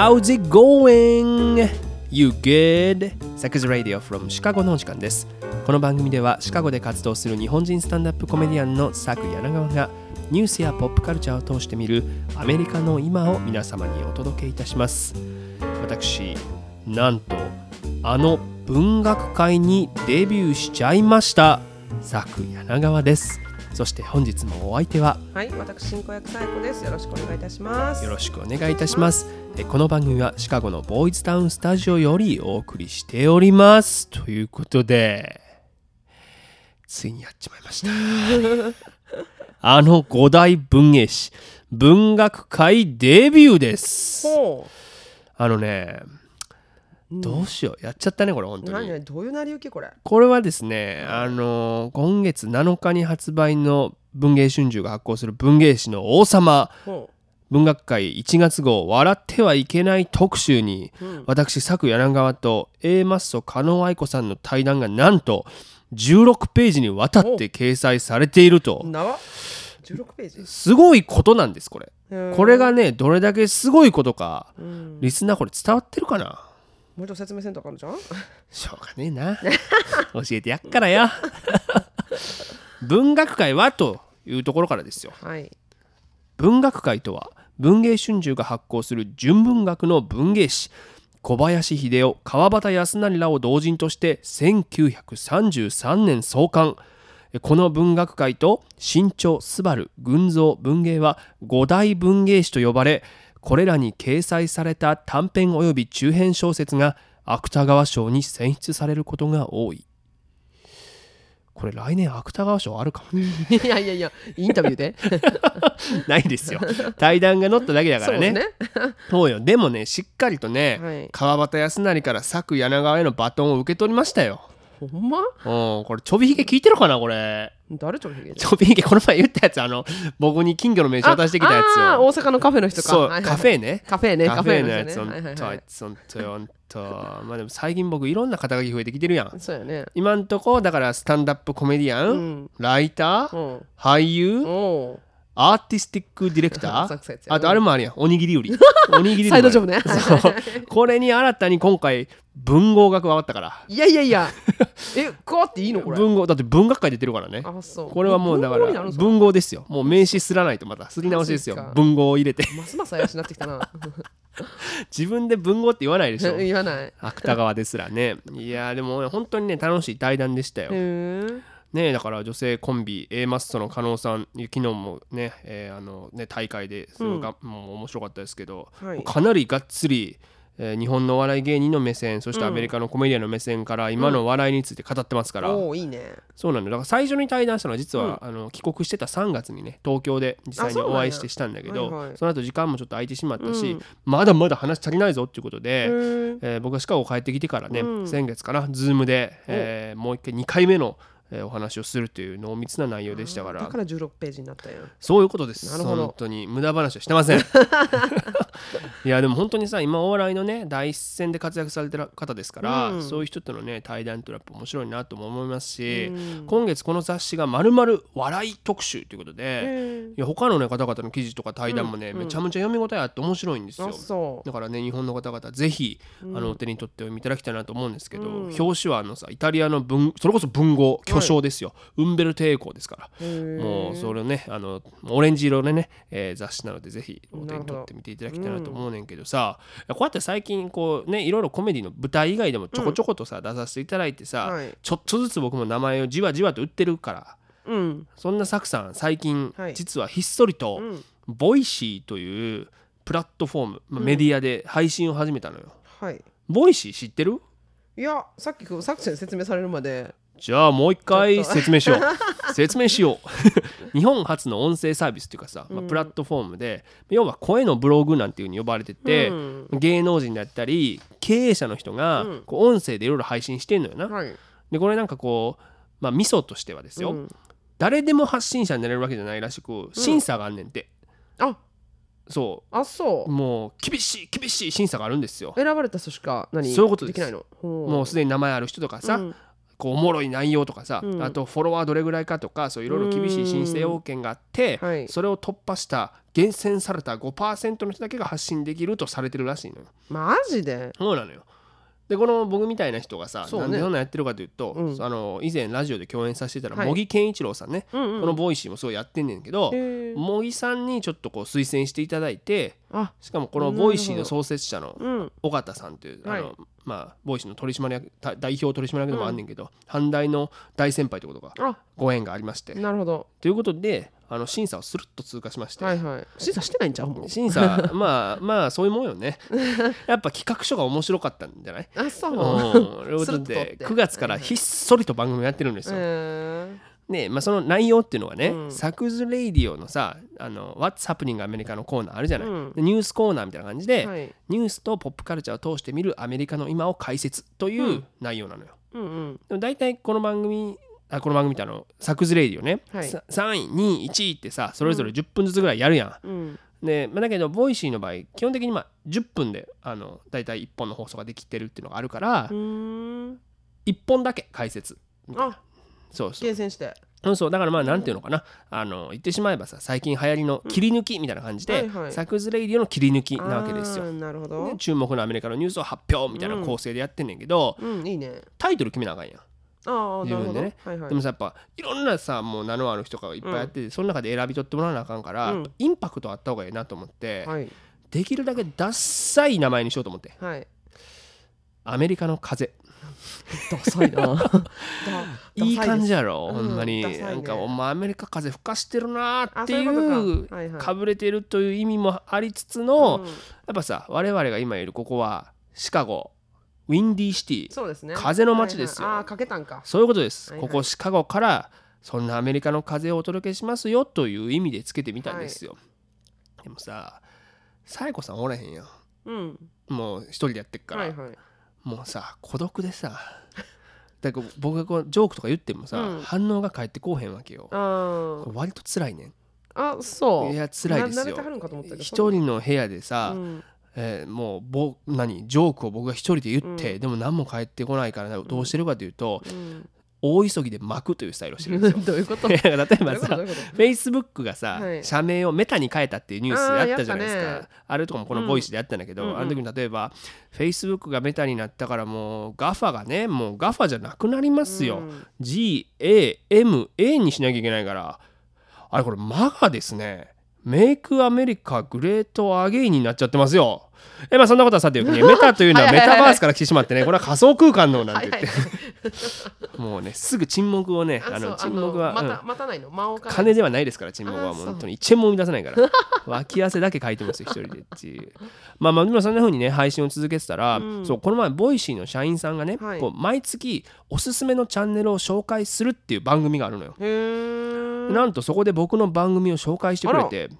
How's it going? You good? サクズ Radio from シカゴのお時間です。この番組ではシカゴで活動する日本人スタンダップコメディアンのサク柳川がニュースやポップカルチャーを通して見るアメリカの今を皆様にお届けいたします。私、なんとあの文学界にデビューしちゃいました。サク柳川です。そして本日もお相手ははい、私進行役サイコです。よろしくお願いいたします。よろしくお願いいたします。えこの番組はシカゴのボーイズタウンスタジオよりお送りしております。ということで、ついにやっちまいました。あの五大文芸誌、文学界デビューです。ほあのね、どうしよう。やっちゃったね、これ、本う。当に。何何どういう成り行きこれ？これはですね、あの今月7日に発売の文芸春秋が発行する文芸誌の王様、ほ文学界1月号「笑ってはいけない特集に」私佐久柳川と A マッソ加納愛子さんの対談がなんと16ページにわたって掲載されているう。と。すごいことなんですこれこれがねどれだけすごいことかうん。リスナーこれ伝わってるかな？もう一度説明せんとあかんのじゃん。しょうがねえな 教えてやっからや 文学界はというところからですよはい。文学界とは文芸春秋が発行する純文学の文芸誌小林秀夫川端康成らを同人として1933年創刊この文学界と新潮スバル群像文芸は五大文芸誌と呼ばれこれらに掲載された短編及び中編小説が芥川賞に選出されることが多い。これ来年芥川賞あるかも。ね いやいやいや、インタビューで。ないですよ。対談が載っただけだからね。そうね。そうよ。でもねしっかりとね、はい。川端康成から佐久柳川へのバトンを受け取りましたよ。ほんま？うんこれちょびひげ聞いてるかなこれ誰ちょびひげちょびひげこの前言ったやつあの僕に金魚の名刺渡してきたやつよ大阪のカフェの人か。そう、カフェねカフェね、カフェのカフェのやつほん人ね。はいはいとあはいつほんとよほんとまあでも最近僕いろんな肩書き増えてきてるやんそうやね。今んとこだからスタンダップコメディアン、うん。ライター、うん。俳優、アーティスティックディレクター？あとあれもあるやん。おにぎり売り。おにぎりサイドジョブね。そうこれに新たに今回文豪が加わったから。いやいやいや。え、加わっていいのこれ？文豪だって文学界出てるからね。あ、そう。これはもうだから文豪ですよ。もう名刺すらないとまた。すり直しですよ。文豪を入れて。ますます怪しくなってきたな。自分で文豪って言わないでしょ。言わない。芥川ですらね。いやーでもね本当にね楽しい対談でしたよねだから女性コンビ A マストの加納さん昨日もね,、えーあのね大会ですごいが、もう面白かったですけど、はい。かなりがっつり、えー日本のお笑い芸人の目線そしてアメリカのコメディアンの目線から今の笑いについて語ってますから、おおいいね。そうなんだよ。だから最初に対談したのは実は、あの帰国してた3月にね東京で実際にお会いしてしたんだけどそはいはい。の後時間もちょっと空いてしまったし、うん。まだまだ話足りないぞっていうことで、えー僕がシカゴ帰ってきてからね、うん。先月かな Zoom で、えーもう一回2回目の、えーお話をするという濃密な内容でしたから。だから16ページになったよ。そういうことです。なるほど。本当に無駄話はしてません。いやでも本当にさ今お笑いのね第一線で活躍されてる方ですから、うん。そういう人とのね対談っていうのはやっぱ面白いなとも思いますし、うん。今月この雑誌がまるまる笑い特集ということで、へいや他のね方々の記事とか対談もね、うんめちゃめちゃ読み応えあって面表いんですーよだからね日本の方々ぜひ、うん。あのお手に取ってお読みいただきたいなと思うんですけど、うん。表紙はあのさイタリアの文それこそ文豪巨匠ですよ、ウンベルト・エーコーですからもうそれをねあのオレンジ色のね、えー雑誌なのでぜひお手に取ってみていただきたいなと思うねんけどさ、こうやって最近こうねいろいろコメディの舞台以外でもちょこちょことさ、出させていただいてさ、はいちょっとずつ僕も名前をじわじわと売ってるからうん。そんなサクさん最近、はい実はひっそりと、うん。 Voicy というプラットフォーム、まあメディアで配信を始めたのよ。はい。 Voicy 知ってる？いや、さっき作戦説明されるまで。じゃあもう一回説明しよう。説明しよう。日本初の音声サービスっていうかさ、まあ、プラットフォームで、要は声のブログなんていう風に呼ばれてて、うん。芸能人だったり経営者の人がうん。こう音声でいろいろ配信してんのよな。はい。でこれなんかこう、まあ、ミソとしてはですよ、うん。誰でも発信者になれるわけじゃないらしく審査があんねんて。あ。そう。あそう。もう厳しい厳しい審査があるんですよ。選ばれた人しか何そういうことできないの？ももうすでに名前ある人とかさ、うんこうおもろい内容とかさ、うん。あとフォロワーどれぐらいかとかそういろいろ厳しい申請要件があって、はい。それを突破した厳選された5%の人だけが発信できるとされてるらしいのよ。マジで？そうなのよでこの僕みたいな人がさ、ね。なんでそんなんやってるかというと、うん。あの以前ラジオで共演させてたら、はい。茂木健一郎さんね、うんうん。この Voicy もそうやってんねんけど、茂木さんにちょっとこう推薦していただいてあしかもこの Voicy の創設者のうん。尾形さんという、はい。あのまあ、 Voicy の取締役た代表取締役でもあんねんけど、阪大の大先輩ということがあ。ご縁がありまして。なるほど。ということであの審査をスルッと通過しまして、はいはい。審査してないんちゃうもん。審査まあまあそういうもんよね。やっぱ企画書が面白かったんじゃない？あそう。うん。とでって。9月からひっそりと番組をやってるんですよ。えねまあ、その内容っていうのはね、うん。 Saku's Radio のさ「あの What's Happening アメリカ」のコーナーあるじゃない、うん。でニュースコーナーみたいな感じで、はい。ニュースとポップカルチャーを通して見るアメリカの今を解説といううん。内容なのよ。うんうん。でも大体この番組あこの番組ってあの Saku's Radio ね、はい。さ3位2位1位ってさそれぞれ10分ずつぐらいやるやん。うん。でまあ、だけど Voicy の場合基本的にまあ10分であの大体1本の放送ができてるっていうのがあるから、うーん。1本だけ解説。あ。そうそう。厳選して。そうそう。だからまあなんていうのかな。あの言ってしまえばさ最近流行りの切り抜きみたいな感じで、はいはい。サクズ・レイディオの切り抜きなわけですよ。なるほど。で注目のアメリカのニュースを発表みたいな構成でやってんねんけど、うんいいね。タイトル決めなあかんやん。自分でね。はいはい。でもさやっぱいろんなさもう名のある人がいっぱいやってて、その中で選び取ってもらわなあかんから、うん。インパクトあった方がいいなと思って、はい。できるだけダッサい名前にしようと思って。はい。アメリカの風。ダサいな。だいい感じややろ、うんほんまに、ね。なんかお前アメリカ風吹かしてるなーっていうか。はいはい。かぶれてるという意味もありつつの、やっぱさ我々が今いるここはシカゴウィンディーシティ。そうですね。風の街ですよ。はいはいああかけたんか。そういうことです、はいはい。ここシカゴからそんなアメリカの風をお届けしますよという意味でつけてみたんですよ、でもさサエコさんおらへんやん。うん。もう一人でやってっから、はいはい。もうさ孤独でさ。だから僕がこうジョークとか言ってもさ、うん。反応が返ってこうへんわけよ。割と辛いねああそう。んいや辛いですよ。一人の部屋でさ、うんえーもうぼ何ジョークを僕が一人で言って、うん。でも何も返ってこないからどうしてるかというと、うん。大急ぎで巻くというスタイルをしてるんですよ。どういうこと？例えばさどういうこと？Facebook がさ、はい。社名をメタに変えたっていうニュースあったじゃないですか。やあ,、れとかもこのボイスでやったんだけど、うん。うんあの時に例えば Facebook がメタになったからもう GAFA がねもう GAFA じゃなくなりますよ、うん。GAMA にしなきゃいけないから。あれこれ MAGA ですね Make America Great Again になっちゃってますよ。えまあそんなことはさておきねメタというのはメタバースから来てしまってねこれは仮想空間のなんて言って、もうねすぐ沈黙をねあの沈黙は、金ではないですから沈黙は。もう本当に一円も生み出さないから。脇汗だけ書いてますよ一人でっていう。まあまあでもそんな風にね配信を続けてたら、うん。そうこの前ボイシーの社員さんがね、はい。こう毎月おすすめのチャンネルを紹介するっていう番組があるのよ、なんとそこで僕の番組を紹介してくれて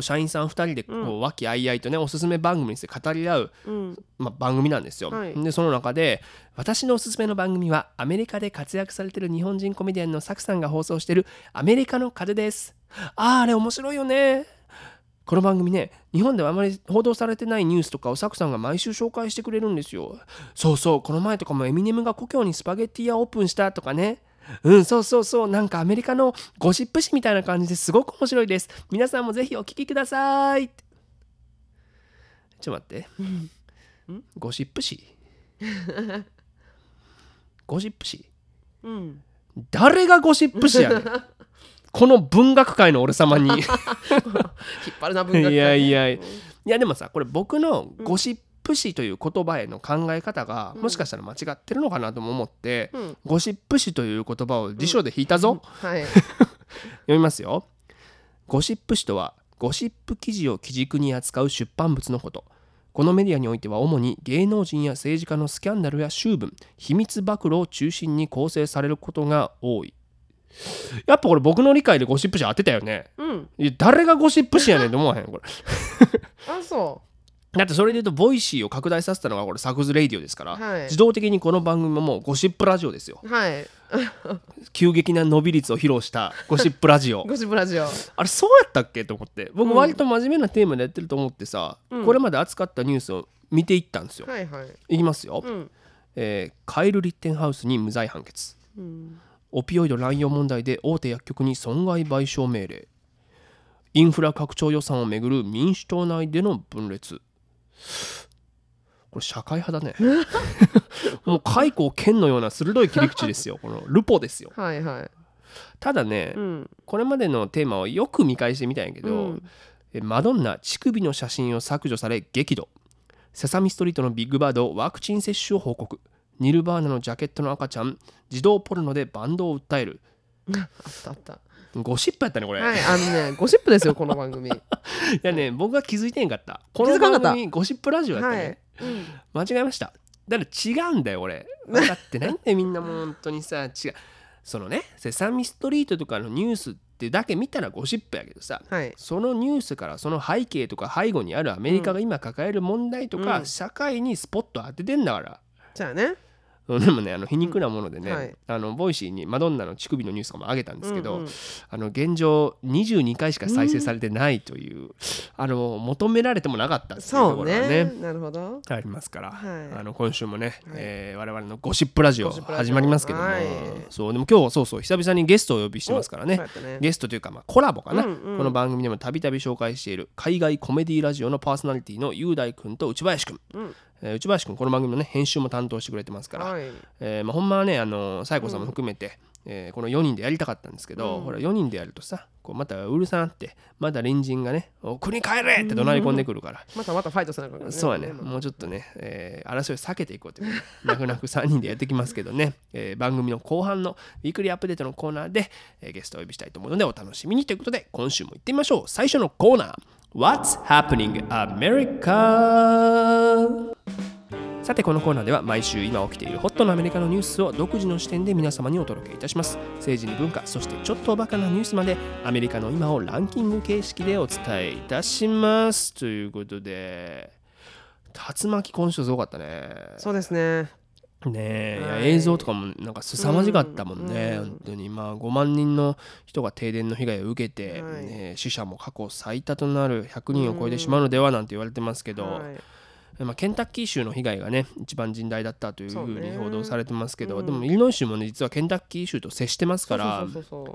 社員さん2人で和気あいあいとねおすすめ番組について語り合う、うん。まあ、番組なんですよ、はい。でその中で私のおすすめの番組はアメリカで活躍されてる日本人コメディアンのサクさんが放送してるアメリカの風です。あーあれ面白いよね。この番組ね日本ではあまり報道されてないニュースとかをサクさんが毎週紹介してくれるんですよ。そうそうこの前とかもエミネムが故郷にスパゲッティ屋オープンしたとかねうんそうそうそう。なんかアメリカのゴシップ誌みたいな感じですごく面白いです。皆さんもぜひお聞きください。ちょっと待って。ゴシップ誌？ゴシップ誌？うん。誰がゴシップ誌やねん。この文学界の俺様に。引っ張るな文学界。いやいやいや。でもさこれ僕のゴシップ誌という言葉への考え方がもしかしたら間違ってるのかなとも思って、うん。ゴシップ誌という言葉を辞書で引いたぞ、はい。読みますよ。ゴシップ誌とはゴシップ記事を基軸に扱う出版物のこと。このメディアにおいては主に芸能人や政治家のスキャンダルや醜聞秘密暴露を中心に構成されることが多い。やっぱこれ僕の理解でゴシップ誌当てたよね。うん。誰がゴシップ誌やねんと思わへんこれ。あそだってそれで言うとボイシーを拡大させたのがこれサクズレイディオですから、はい。自動的にこの番組ももうゴシップラジオですよ。うはい。急激な伸び率を披露したゴシップラジオ。ゴシップラジオ。あれそうやったっけと思って。僕割と真面目なテーマでやってると思ってさ、うん。これまで扱ったニュースを見ていったんですよ、はいはい。いきますよ、うん。えーカイル・リッテンハウスに無罪判決。うん。オピオイド乱用問題で大手薬局に損害賠償命令。インフラ拡張予算をめぐる民主党内での分裂これ社会派だね。もう解雇剣のような鋭い切り口ですよ。このルポですよ。はいはい。ただね、うん。これまでのテーマをよく見返してみたんやけど、うん。えマドンナ乳首の写真を削除され激怒。セサミストリートのビッグバードワクチン接種を報告。ニルバーナのジャケットの赤ちゃん児童ポルノでバンドを訴える。あったあったゴシップやったねこれ、はいあのねゴシップですよこの番組。いやね僕は気づいてんかった。この番組ゴシップラジオやったね、はい。うん。間違えました。だから違うんだよ俺。分かってないんだよみんなもう本当にさ。違う。そのねセサミストリートとかのニュースってだけ見たらゴシップやけどさ。はい。そのニュースからその背景とか背後にあるアメリカが今抱える問題とか、うん。社会にスポット当ててんだから。じゃあね。うんでもねあの皮肉なものでね、うんはい。あのボイシーにマドンナの乳首のニュースとかも上げたんですけど、うんうん。あの現状22回しか再生されてないという、あの求められてもなかったっていうところがねね。なるほど。ありますから、はい。あの今週もね、はい。えー我々のゴシップラジオ始まりますけども、はい。そうでも今日そうそう久々にゲストをお呼びしてますからねね。ゲストというか、まあ、コラボかな、うんうん。この番組でもたびたび紹介している海外コメディラジオのパーソナリティの雄大君と内林君、うんえー内林君この番組のね編集も担当してくれてますから、はい。えーまあ、ほんまはねあのサイコさんも含めて、えーこの4人でやりたかったんですけど、うん。ほら4人でやるとさこうまたうるさなってまた隣人がね「お国に帰れ!」って怒鳴り込んでくるから、またまたファイトせならね。そうやね、もうちょっとね、えー争いを避けていこうということで、泣く泣く3人でやってきますけどね、えー番組の後半のウィークリーアップデートのコーナーで、えーゲストをお呼びしたいと思うので、お楽しみにということで、今週も行ってみましょう。最初のコーナー、What's Happening America? さてこのコーナーでは毎週今起きているホットなアメリカのニュースを独自の視点で皆様にお届けいたします。政治に文化そしてちょっとおバカなニュースまでアメリカの今をランキング形式でお伝えいたします。ということで竜巻今週すごかったね。そうですね。ねはい。映像とかもなんか凄まじかったもんね、うん。本当に。まあ5万人の人が停電の被害を受けて、はい。ね死者も過去最多となる100人を超えてしまうのではなんて言われてますけど、はいまあ、ケンタッキー州の被害がね一番甚大だったというふそうね。うに報道されてますけど、うん。でもイリノイ州もね実はケンタッキー州と接してますから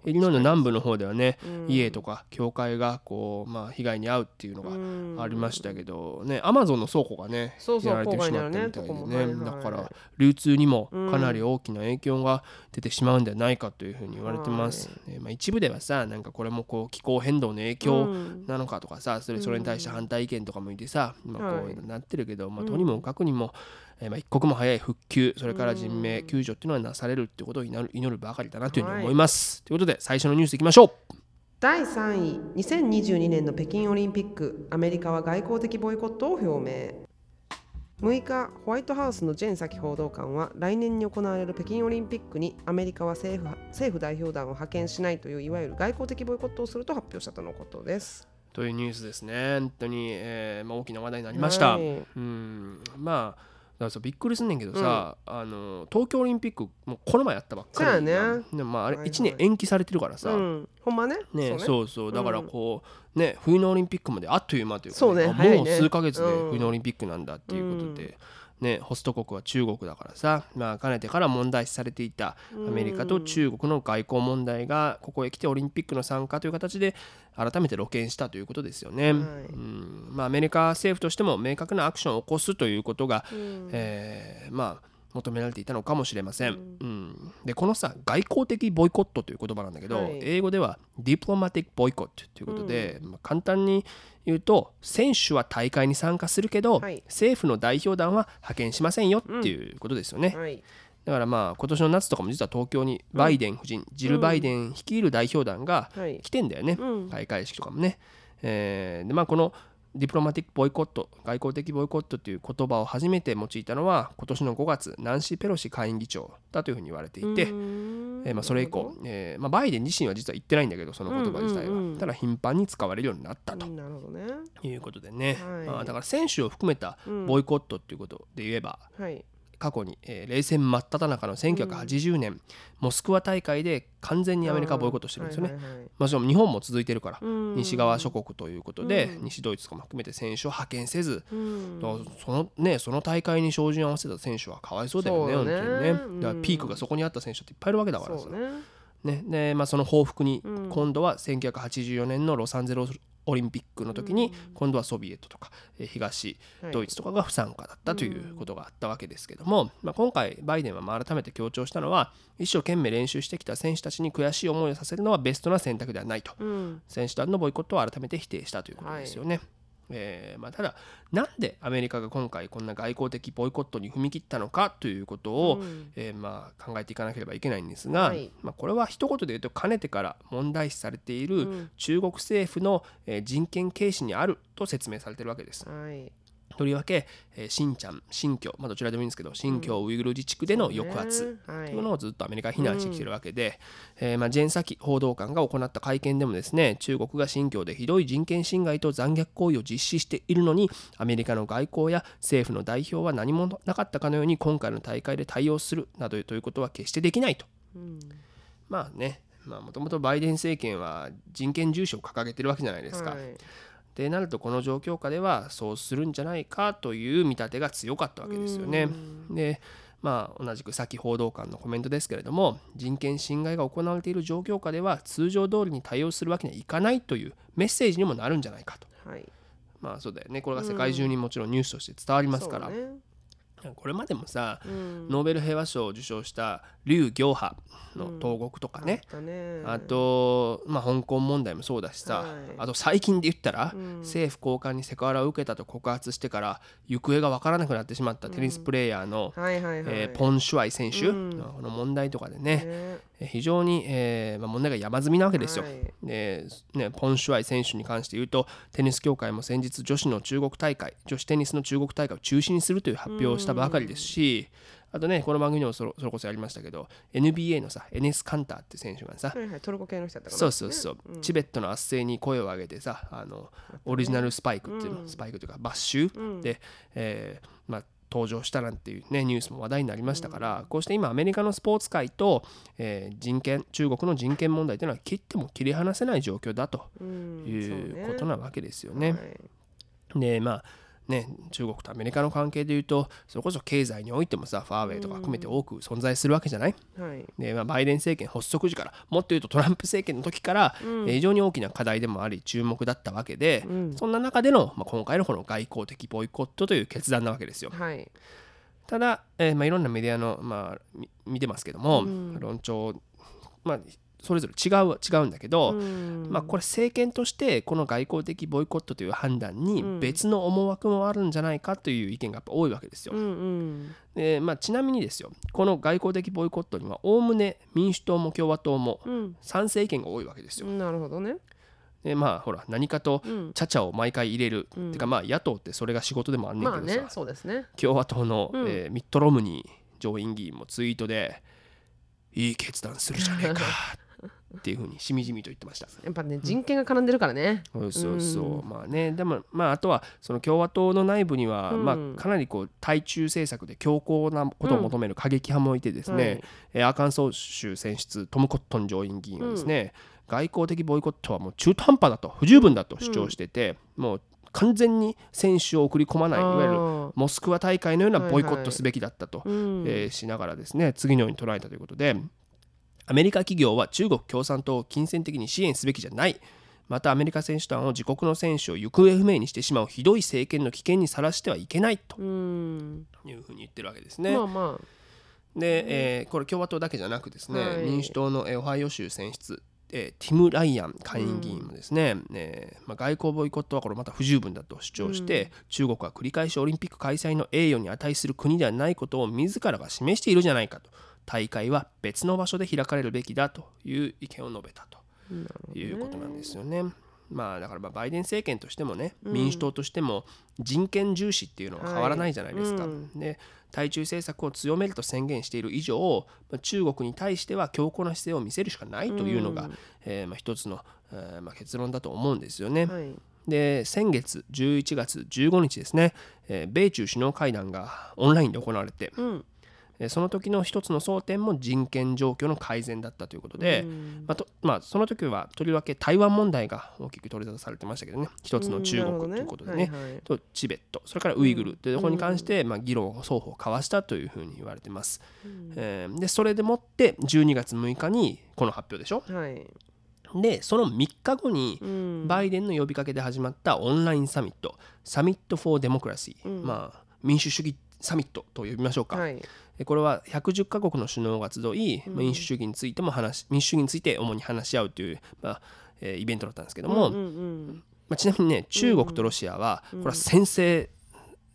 イリノイの南部の方ではね、うん。家とか教会がこう、まあ、被害に遭うっていうのうん。がありましたけどねアマゾンの倉庫がねそうそうやられてしまったみたいでねねだから流通にもかなり大きな影響が出てしまうんではないかというふうに言われてます、ねまあ、一部ではさなんかこれもこう気候変動の影響うん。なのかとかさそれそれに対して反対意見とかもいてさ、まあ、こはい。うなってるけど、まあ、うんとにもかくにも、えーまあ、一刻も早い復旧それから人命救助っていうのはなされるってことを祈る祈るばかりだなというふうに思います。ということで最初のニュースいきましょう。第3位2022年の北京オリンピックアメリカは外交的ボイコットを表明6日ホワイトハウスのジェンサキ報道官は来年に行われる北京オリンピックにアメリカは政府政府代表団を派遣しないといういわゆる外交的ボイコットをすると発表したとのことです。というニュースですね。本当に、えーまあ、大きな話題になりました。はい。うん。まあだからさびっくりすんねんけどさ、あの東京オリンピックもうこの前やったばっかりね。でもまああれはいはい。1年延期されてるからさ、うん、ほんまね。ねそうそうそう。だからこう、ね冬のオリンピックまであっという間というか、そうね。もう数ヶ月でうん。冬のオリンピックなんだっていうことで、ね、ホスト国は中国だからさ、まあ、かねてから問題視されていたアメリカと中国の外交問題がここへ来てオリンピックの参加という形で改めて露見したということですよね。うん。まあ、アメリカ政府としても明確なアクションを起こすということが、えーまあ求められていたのかもしれません。うん。でこのさ外交的ボイコットという言葉なんだけど、はい。英語ではディプロマティックボイコットということで、まあ、簡単に言うと選手は大会に参加するけど、はい。政府の代表団は派遣しませんよっていうことですよね。はい。だからまあ今年の夏とかも実は東京にバイデン夫人、ジル・バイデン率いる代表団がはい。来てんだよね、うん。開会式とかもね。えーでまあこのディプロマティックボイコット外交的ボイコットという言葉を初めて用いたのは今年の5月ナンシー・ペロシ下院議長だというふうに言われていて、えーまあ、それ以降、えーまあ、バイデン自身は実は言ってないんだけどその言葉自体は、うんうん。うんただ頻繁に使われるようになったと。なるほどね。いうことでね、はい。まあ、だから選手を含めたボイコットっていうことで言えば、はい。過去に、えー冷戦真っ只中の1980年、モスクワ大会で完全にアメリカをボイコットしてるんですよね。はいはいはい。まあ、しかも日本も続いてるから、うん。西側諸国ということで、うん。西ドイツとかも含めて選手を派遣せず、そのねその大会に照準を合わせた選手はかわいそうだよね本当にね。うん。だからピークがそこにあった選手っていっぱいいるわけだからさ。ね。ねでまあ、その報復にうん。今度は1984年のロサンゼルスオリンピックの時に今度はソビエトとかえー東はい。ドイツとかが不参加だったということがあったわけですけども、まあ、今回バイデンはまあ改めて強調したのは一生懸命練習してきた選手たちに悔しい思いをさせるのはベストな選択ではないと。うん。選手団のボイコットを改めて否定したということですよね。えーまあ、ただ、なんでアメリカが今回こんな外交的ボイコットに踏み切ったのかということを、うん。えーまあ、考えていかなければいけないんですが、はい。まあ、これは一言で言うとかねてから問題視されているうん。中国政府の、えー人権軽視にあると説明されているわけです。はいとりわけ、えー、新疆新疆、まあ、どちらでもいいんですけど新疆ウイグル自治区での抑圧、というのをずっとアメリカは非難してきてるわけで、えーまあ、ジェン・サキ報道官が行った会見でもですね中国が新疆でひどい人権侵害と残虐行為を実施しているのにアメリカの外交や政府の代表は何もなかったかのように今回の大会で対応するなどということは決してできないと。うん。まあねもともとバイデン政権は人権重視を掲げてるわけじゃないですか。はいでなるとこの状況下ではそうするんじゃないかという見立てが強かったわけですよね。でまあ同じくさっき報道官のコメントですけれども人権侵害が行われている状況下では通常通りに対応するわけにはいかないというメッセージにもなるんじゃないかと。はい。まあそうだよね。これが世界中にもちろんニュースとして伝わりますから、そうねこれまでもさ、うん。ノーベル平和賞を受賞した劉行波の投獄とかね、あったね。あと、まあ、香港問題もそうだしさ、はい。あと最近で言ったら、うん。政府高官にセクハラを受けたと告発してから行方が分からなくなってしまったテニスプレーヤーの、ポン・シュアイ選手うん。の問題とかでね、ね。えー非常に、えーまあ、問題が山積みなわけですよ。はい。でね、ポン・シュアイ選手に関して言うとテニス協会も先日女子の中国大会女子テニスの中国大会を中止にするという発表をしたばかりですし、あとねこの番組でもそれこそやりましたけど NBA のさエネス・カンターって選手がさ、はいはいトルコ系の人だったかなそうそうそう、チベットの圧政に声を上げてさあのオリジナルスパイクっていうの、うん。スパイクというかバッシュ、で、えーまあ、登場したなんていう、ね、ニュースも話題になりましたから、こうして今アメリカのスポーツ界と、えー人権中国の人権問題というのは切っても切り離せない状況だとうんいうことなわけですよね。でまあね、中国とアメリカの関係でいうとそれこそ経済においてもさファーウェイとか含めて多く存在するわけじゃない、はい。はいで、まあ、バイデン政権発足時からもっと言うとトランプ政権の時から、えー非常に大きな課題でもあり注目だったわけで、うん。そんな中での、まあ、今回のこの外交的ボイコットという決断なわけですよ。はい。ただ、えーまあ、いろんなメディアの、まあ、み見てますけども、うん。論調、まあ、それぞれ違うは違うんだけど、うん。まあ、これ政権としてこの外交的ボイコットという判断にうん。別の思惑もあるんじゃないかという意見がやっぱ多いわけですよ。う。んでまあ、ちなみにですよこの外交的ボイコットにはおおむね民主党も共和党もうん。賛成意見が多いわけですよ。うんなるほどね。でまあほら何かとうん。チャチャを毎回入れる、うん。てかまあ野党ってそれが仕事でもあんねんまあけどさ、ねそうですね。共和党の、うん。えーミット・ロムニー上院議員もツイートでいい決断するじゃねえかっていうふうにしみじみと言ってました。やっぱね人権が絡んでるからね。そうそうそう、うまあねでもまああとはその共和党の内部には、うん。まあかなりこう対中政策で強硬なことを求める過激派もいてですね、はい。えーアーカンソー州選出トム・コットン上院議員はですね、外交的ボイコットはもう中途半端だと不十分だと主張してて、もう完全に選手を送り込まないいわゆるあモスクワ大会のようなボイコはいはい。ットすべきだったと、えーしながらですね次のように捉えたということでアメリカ企業は中国共産党を金銭的に支援すべきじゃない。またアメリカ選手団を自国の選手を行方不明にしてしまうひどい政権の危険にさらしてはいけないと。うん。いうふうに言ってるわけですね。まあまで、えーこれ共和党だけじゃなくですね、はい。民主党のえーオハイオ州選出、えーティム・ライアン下院議員もですね、えーまあ、外交ボイコットはこれまた不十分だと主張して、中国は繰り返しオリンピック開催の栄誉に値する国ではないことを自らが示しているじゃないかと大会は別の場所で開かれるべきだという意見を述べたということなんですよね。まあだからまあバイデン政権としてもね、民主党としても人権重視っていうのは変わらないじゃないですか。で対中政策を強めると宣言している以上まあ中国に対しては強硬な姿勢を見せるしかないというのが、えーまあ一つの、えーまあ結論だと思うんですよね。あはいで先月11月15日ですね、えー米中首脳会談がオンラインで行われて、うんでその時の一つの争点も人権状況の改善だったということで、うん。まあとまあ、その時はとりわけ台湾問題が大きく取り沙汰されてましたけどね。一つの中国ということでね。はいはい。とチベット。それからウイグル。というところに関して、まあ、議論を双方交わしたというふうに言われてます。えーでそれでもって12月6日にこの発表でしょ。はい。でその3日後にうん。バイデンの呼びかけで始まったオンラインサミット。サミット・フォー・デモクラシー、うん。まあ、民主主義サミットと呼びましょうか、はい。でこれは110カ国の首脳が集い、まあ民主主義についても話民主主義について主に話し合うという、まあえーイベントだったんですけども、うんうんまあ、ちなみにね中国とロシアはこれは専制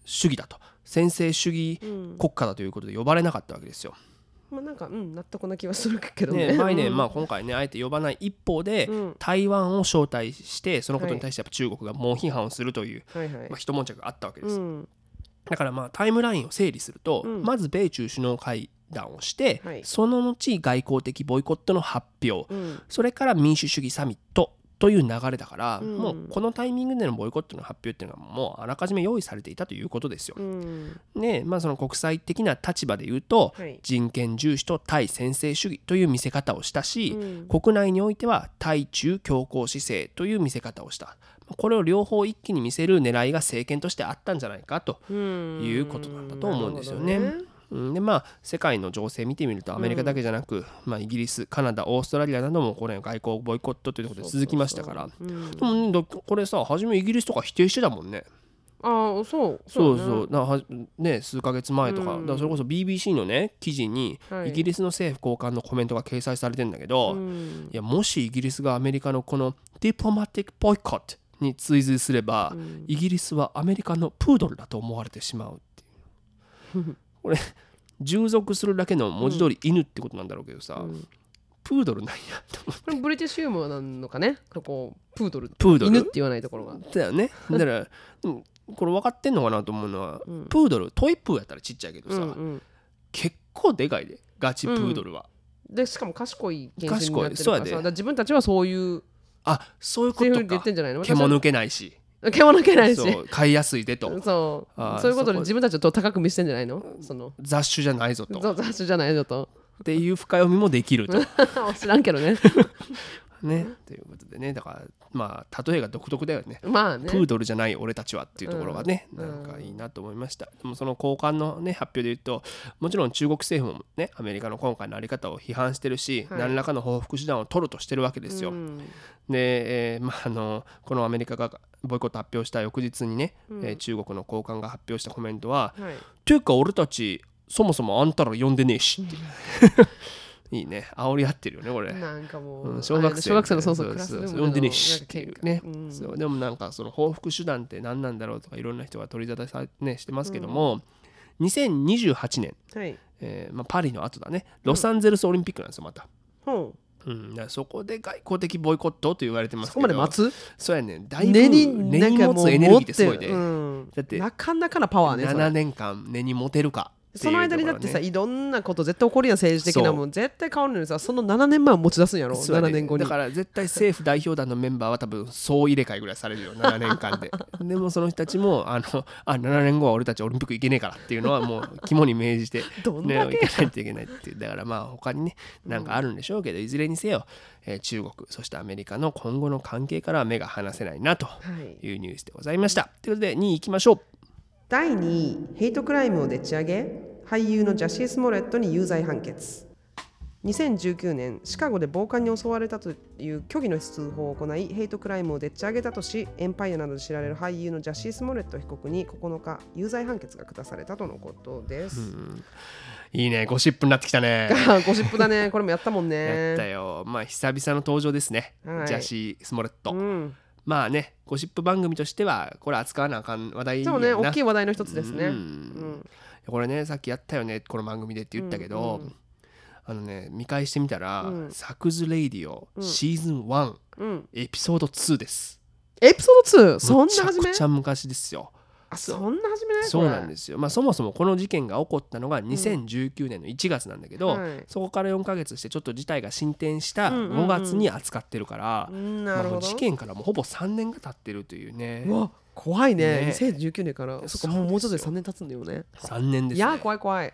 主義だと。専制主義うん。国家だということで呼ばれなかったわけですよ。まあなんかうん納得な気はするけどね。ね、バイデン、うん。まあ、今回ねあえて呼ばない一方で、うん。台湾を招待してそのことに対してやっぱ中国が猛批判をするという、はいはい。まあ、一悶着があったわけです。うんだからまあタイムラインを整理すると、うん。まず米中首脳会談をして、はい。その後外交的ボイコットの発表、うん。それから民主主義サミットという流れだから、うん。もうこのタイミングでのボイコットの発表っていうのはもうあらかじめ用意されていたということですよ。うん。ねまあ、その国際的な立場で言うと、はい。人権重視と対専制主義という見せ方をしたし、うん。国内においては対中強硬姿勢という見せ方をしたこれを両方一気に見せる狙いが政権としてあったんじゃないかとうん。いうことなんだと思うんですよね。でまあ世界の情勢見てみるとアメリカだけじゃなく、まあ、イギリスカナダオーストラリアなどもこれ外交ボイコットということで続きましたから。でもこれさ初めイギリスとか否定してたもんね。ああそう。そうだね。そうね数ヶ月前とか,、うん。だそれこそ BBC のね記事にはい。イギリスの政府高官のコメントが掲載されてんだけど、うん。いやもしイギリスがアメリカのこのディプロマティック・ボイコットに追随すれば、うん。イギリスはアメリカのプードルだと思われてしまうっていう。これ従属するだけの文字通り犬ってことなんだろうけどさ、うん。プードルなんやと思これブリティッシュユーモアなのかね？ここプードル。うプードル？犬って言わないところが。だよね。だから うんこれ分かってんのかなと思うのは、うん。プードルトイプーやったらちっちゃいけどさ、うんうん。結構でかいでガチプードルは、でしかも賢い賢い。そうやで。自分たちはそういうあそういうことか。てんじゃないの？毛も抜けないし。毛も抜けないし。そう飼いやすいでと。そう。そういうことで自分たちをと高く見せてんじゃないの？その。雑種じゃないぞと。雑種じゃないのと。っていう深読みもできると。知らんけどね。ねということでね。だからまあ例えが独特だよね。まあね。プードルじゃない俺たちはっていうところがね、うん。なんかいいなと思いました。でもその交換のね発表で言うともちろん中国政府もねアメリカの今回のあり方を批判してるし、はい。何らかの報復手段を取るとしてるわけですよ。うん。で、えーまあ、あのこのアメリカがボイコット発表した翌日にね、えー中国の高官が発表したコメントははい「ていうか俺たちそもそもあんたら呼んでねえし」っていういいね。煽り合ってるよねこれ。なんかもう、うん小学生小学生のそうそうそうクラスルームでねえしっていうね、うん。そう。でもなんかその報復手段って何なんだろうとかいろんな人が取り沙汰さ、ね、してますけども、2028年、はい。えーまあ、パリの後だね。ロサンゼルスオリンピックなんですよまた、ほうん、だからそこで外交的ボイコットと言われてまうそこすけど。まで待つ？そうやね。んだいぶ根に根に持つエネルギーってすごいで、持ってうん。だってなかなかなパワーねそれ。7年間根に持てるかその間にだってさいろんなこと絶対起こるやん政治的なもん。絶対変わるのにさその7年前を持ち出すんやろ。そうやね。7年後に。だから絶対政府代表団のメンバーは多分総入れ替えぐらいされるよ 7年間で。でもその人たちもあのあ7年後は俺たちオリンピック行けねえからっていうのはもう肝に銘じて ね行かないといけないっていう。だからまあ他にねなんかあるんでしょうけど、いずれにせよ、えー中国そしてアメリカの今後の関係からは目が離せないなとはい。いうニュースでございました。ということで2位行きましょう第2位ヘイトクライムをでっち上げ俳優のジャシー・スモレットに有罪判決。2019年シカゴで暴漢に襲われたという虚偽の通報を行いヘイトクライムをでっち上げたとしエンパイアなどで知られる俳優のジャシー・スモレット被告に9日有罪判決が下されたとのことです、いいねゴシップになってきたね。ゴシップだね。これもやったもんね。やったよ。まあ久々の登場ですね、はい。ジャシー・スモレット、うん、まあねゴシップ番組としてはこれ扱わなあかん話題そうね大きい話題の一つですね、ううん。んこれねさっきやったよねこの番組でって言ったけど、うんうん。あのね見返してみたら、うん。サクズ・レイディオ、うん。シーズン1うん、エピソード2です。エピソード2そんなむちゃくちゃ昔ですよあそんな初めねそうなんすですよ。まあそもそもこの事件が起こったのが2019年の1月なんだけど、はい。そこから4ヶ月してちょっと事態が進展したうんうんうん。5月に扱ってるから、うなるほど。事件からもうほぼ3年が経ってるというね。うわ怖いね。ね。2019年からそっかもうもうちょっとで3年経つんだよね。3年ですね。いや怖い怖い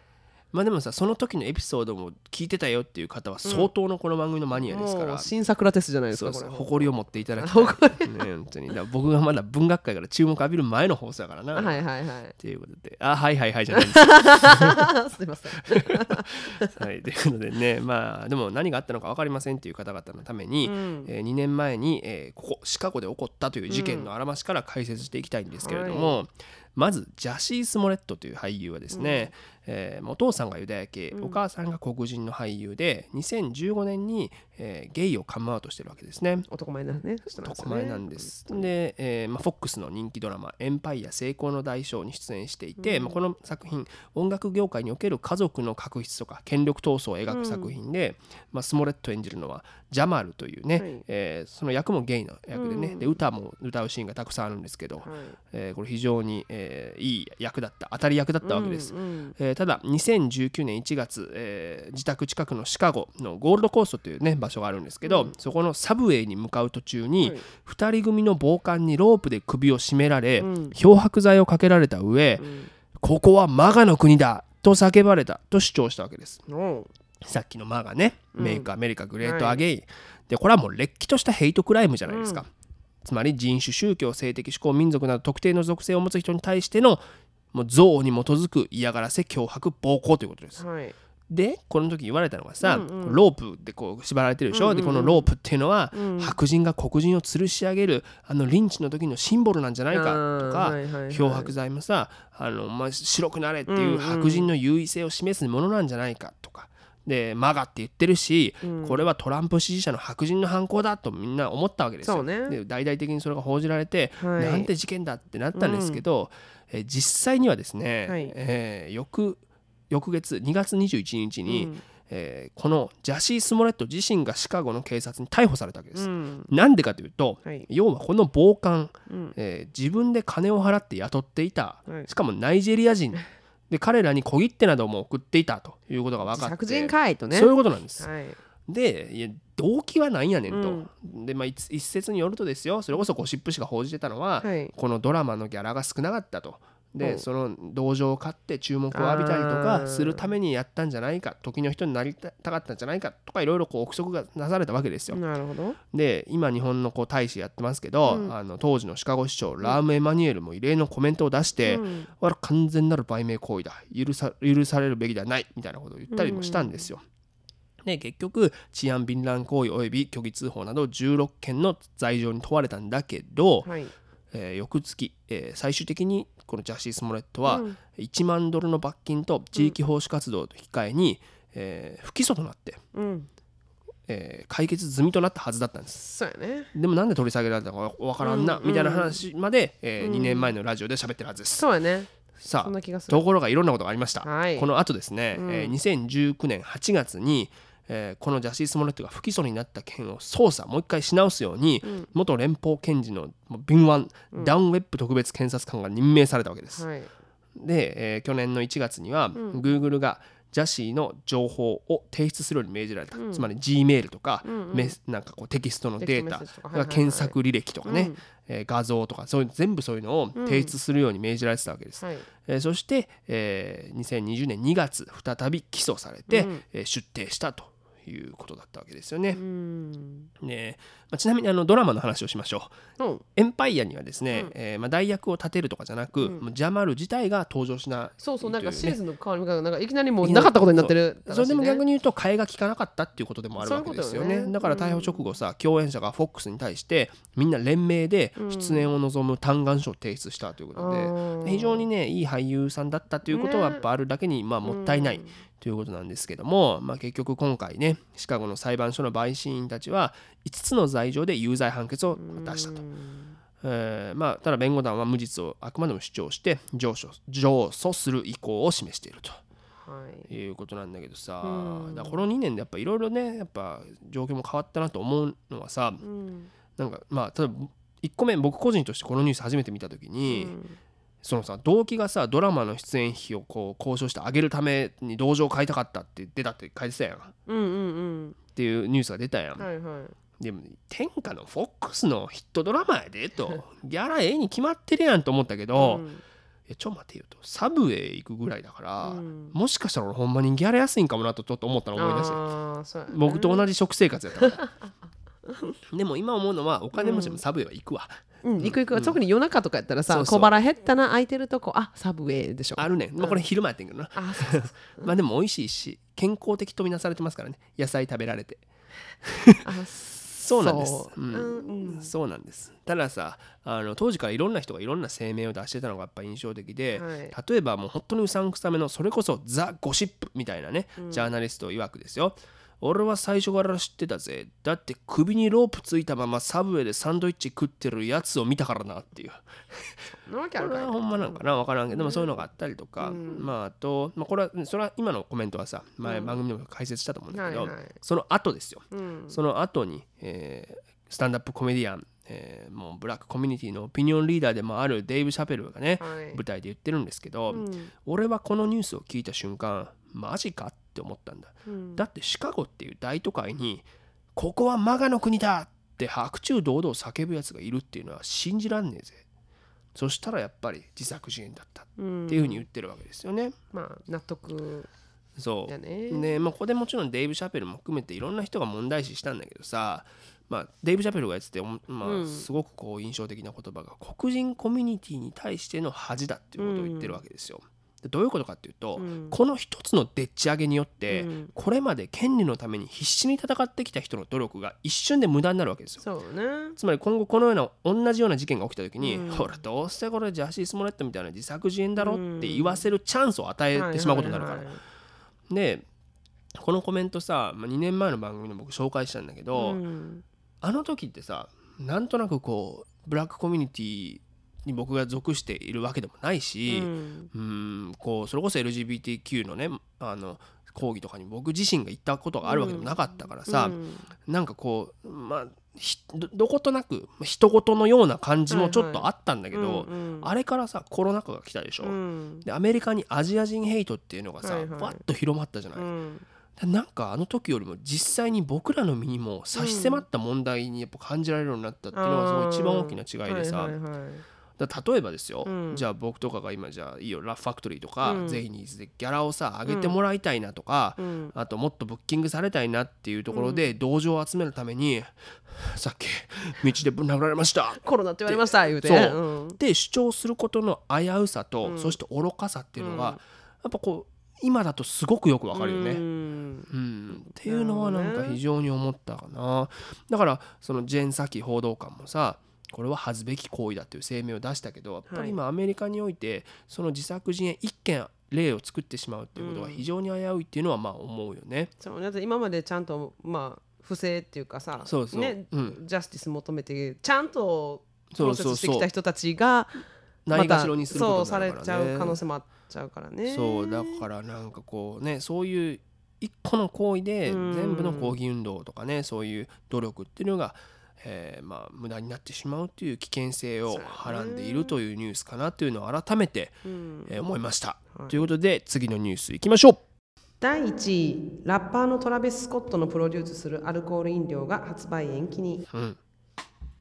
まあでもさその時のエピソードも聞いてたよっていう方は相当のこの番組のマニアですから、もう新桜テストじゃないですそうそう誇りを持っていただきたい、ね、本当に。だ僕がまだ文学界から注目浴びる前の放送だからな、はいはいはいとい。うことで。あはいはいはいじゃない。で すすいません。はい、ということでね。まあでも何があったのか分かりませんっていう方々のために、うん。え2年前に、えーここシカゴで起こったという事件のあらましから解説していきたいんですけれども、まずジャシー・スモレットという俳優はですね、えーお父さんがユダヤ系、お母さんが黒人の俳優で2015年に、えーゲイをカムアウトしてるわけですね。男前なんですよね。男前なんです。で、えーまあ、フォックスの人気ドラマ「エンパイア成功の代償」に出演していて、まあ、この作品音楽業界における家族の確執とか権力闘争を描く作品で、まあ、スモレット演じるのはジャマルというね、はい。えーその役もゲイの役でね、うん。で歌も歌うシーンがたくさんあるんですけど、はい。えーこれ非常に、えーいい役だった当たり役だったわけです。うんうん。えーただ2019年1月、えー自宅近くのシカゴのゴールドコーストという、ね、場所があるんですけど、そこのサブウェイに向かう途中に、はい。2人組の暴漢にロープで首を絞められ、うん。漂白剤をかけられた上、ん。ここはマガの国だと叫ばれたと主張したわけです。さっきのマガね、うん。メイクアメリカグレートアゲイ。ン、でこれはもうれっきとしたヘイトクライムじゃないですか、つまり人種宗教性的指向民族など特定の属性を持つ人に対してのもう憎悪に基づく嫌がらせ脅迫暴行ということです。はい。でこの時言われたのがさ、うんうん。ロープでこう縛られてるでしょ、うんうんうんでこのロープっていうのは、うん白人が黒人を吊るし上げるあのリンチの時のシンボルなんじゃないかとか、はいはいはい。漂白剤もさあの、まあ、白くなれっていううんうん。白人の優位性を示すものなんじゃないかとか。でマガって言ってるし、うん。これはトランプ支持者の白人の犯行だとみんな思ったわけですよ。ねで大々的にそれが報じられて、はいなんて事件だってなったんですけど、えー実際にはですね、はい。えー翌翌月2月21日に、うん。えーこのジャシー・スモレット自身がシカゴの警察に逮捕されたわけです。うん。なんでかというと、はい。要はこの暴漢、うん。えー自分で金を払って雇っていた、はい。しかもナイジェリア人。で彼らに小切手なども送っていたということが分かって。白人かいとね。そういうことなんです。はいでいや動機はないんやねんと。で、まあ、一一説によるとですよ。それこそゴシップ誌が報じてたのは、はい。このドラマのギャラが少なかったと。うん。でその同情を買って注目を浴びたりとかするためにやったんじゃないか。時の人になりたかったんじゃないか。とかいろいろこう憶測がなされたわけですよ。なるほど。で今日本のこう大使やってますけど、うん。あの当時のシカゴ市長ラーム・エマニュエルも異例のコメントを出して、うん。完全なる売名行為だ。許さ許されるべきではない。みたいなことを言ったりもしたんですよ。で結局治安敏乱行為及び虚偽通報など16件の罪状に問われたんだけど、はい。えー翌月、えー最終的にこのジャシー・スモレットはうん。1万ドルの罰金と地域奉仕活動と引き換えに、えー不起訴となって、うん。えー解決済みとなったはずだったんです。そうやね。でもなんで取り下げられたのかわからんな、うんみたいな話まで、えーうん。2年前のラジオで喋ってるはずです。そうやね。さあところがいろんなことがありました。はい。この後ですね、うん。えー2019年8月に、えーこのジャシー・スモレットが不起訴になった件を捜査もう一回し直すように、うん。元連邦検事の敏腕、ダウンウェッブ特別検察官が任命されたわけです。はい。で、えー去年の1月には、ん。Google がジャシーの情報を提出するように命じられた、うん。つまり Gmail とか、うんうん。なんかこうテキストのデータ検索履歴とかね、うん。えー画像とかそういう全部そういうのを提出するように命じられてたわけです。はい。えーそして、えー2020年2月再び起訴されて、うん。えー出廷したということだったわけですよね。うん。ねまあ、ちなみにあのドラマの話をしましょう。うん。エンパイアにはですね、うん。えーまあ、代役を立てるとかじゃなく、うん。ジャマル自体が登場しないそうそうなんかシーズンの変わりがなんかいきなりもうなかったことになってるそれでも逆にに言うと替えが利かなかったっていうことでもあるわけですよね。ね。だから逮捕直後さ、共演者が FOX に対してみんな連名で出演を望む嘆願書を提出したということで、非常にねいい俳優さん。だったということはやっぱあるだけに、まあ、もったいないということなんですけども、まあ、結局今回ねシカゴの裁判所の陪審員たちは5つの罪状で有罪判決を出したと。えーまあ、ただ弁護団は無実をあくまでも主張して上訴上訴する意向を示していると。はい。いうことなんだけどさ、うん。だこの2年でやっぱいろいろねやっぱ状況も変わったなと思うのはさうん。なんかまあ例えば1個目僕個人としてこのニュース初めて見た時に、そのさ動機がさドラマの出演費をこう交渉してあげるために同情を買いたかったって出たって書いてたやん。っうんうん。ていうニュースが出たやん、うんはいはい。でも天下のフォックスのヒットドラマやでと。ギャラええに決まってるやんと思ったけど、うん。やちょ待てよと。サブウェイ行くぐらいだから、うん。もしかしたら俺ほんまにギャラ安いんかもなとちょっと思ったの思い出してね。僕と同じ食生活やったから。でも今思うのはお金持ちでもサブウェイは行くわ、うん、行く行く、特に夜中とかやったらさそうそう。小腹減ったな空いてるとこあサブウェイでしょ。あるね、まあ、これ昼間やってんけどな、あそう まあでも美味しいし健康的とみなされてますからね。野菜食べられて。あ そう。なんです。そううん。うんうん。そうなんです。たださあの当時からいろんな人がいろんな声明を出してたのがやっぱ印象的で、はい。例えばもう本当にうさんくさめのそれこそザ・ゴシップみたいなね、ジャーナリスト曰くですよ俺は最初から知ってたぜ。だって首にロープついたままサブウェイでサンドイッチ食ってるやつを見たからなっていう。なわけあこるほんまなんかな。分からん。けど、でもそういうのがあったりとか、うん。まああと、まあ、これはそれは今のコメントはさ前番組でも解説したと思うんだけど、はいはい。その後ですよ。うん。その後に、えースタンダップコメディアン、えーもうブラックコミュニティのオピニオンリーダーでもあるデイブ・シャペルがね、はい。舞台で言ってるんですけど、うん。俺はこのニュースを聞いた瞬間マジかって思ったんだうんだってシカゴっていう大都会にここはマガの国だって白昼堂々叫ぶやつがいるっていうのは信じらんねえぜそしたらやっぱり自作自演だったうんっていうふうに言ってるわけですよね。まあ納得そう。で、まあ、ここでもちろんデイブ・シャペルも含めていろんな人が問題視したんだけどさ、まあ、デイブ・シャペルがやってて、まあうんすごくこう印象的な言葉が黒人コミュニティに対しての恥だっていうことを言ってるわけですよ。でどういうことかっていうと、うん。この一つのでっち上げによって、うん。これまで権利のために必死に戦ってきた人の努力が一瞬で無駄になるわけですよ。ね。つまり今後このような同じような事件が起きた時に、うん。ほらどうせこれジャシー・スモレットみたいな自作自演だろって言わせるチャンスを与えてしまうことになるから。でこのコメントさ、まあ、2年前の番組で僕紹介したんだけど、うん。あの時ってさなんとなくこうブラックコミュニティに僕が属しているわけでもないし、うん。うんこうそれこそ LGBTQ のねあの講義とかに僕自身が行ったことがあるわけでもなかったからさ、うん。なんかこうまあひどどことなく人事のような感じもちょっとあったんだけど、あれからさコロナ禍が来たでしょ、うん。でアメリカにアジア人ヘイトっていうのがさ、はいはい。わっと広まったじゃない、うん。でなんかあの時よりも実際に僕らの身にも差し迫った問題にやっぱ感じられるようになったっていうのがすごい一番大きな違いでさ、だ例えばですよ、うん。じゃあ僕とかが今じゃあいいよラフファクトリーとか、うん。ゼイニーズでギャラをさ上げてもらいたいなとか、うん。あともっとブッキングされたいなっていうところで同情を集めるために、さっき道でぶん殴られました。コロナって言われました言うてそう。うん。で主張することの危うさと、うん。そして愚かさっていうのが、うん。やっぱこう今だとすごくよくわかるよね。うん。うん、っていうのはなんか非常に思ったかな。だからそのジェーン・サキ報道官もさこれは恥ずべき行為だっていう声明を出したけどやっぱり今アメリカにおいてその自作自演一件例を作ってしまうっていうことが非常に危ういっていうのはまあ思うよね。そうだって今までちゃんとまあ不正っていうかさそうそう。ねうん。ジャスティス求めてちゃんとプロセスしてきた人たちがないがしろにすることそうになるからね。されちゃう可能性もあっちゃうからね。そうだからなんかこうねそういう一個の行為でうん。全部の抗議運動とかねそういう努力っていうのが、えーまあ無駄になってしまうという危険性をはらんでいるというニュースかなというのを改めて、うん。えー思いました。はい。ということで次のニュースいきましょう。第1位ラッパーのトラビス・スコットのプロデュースするアルコール飲料が発売延期に。うん。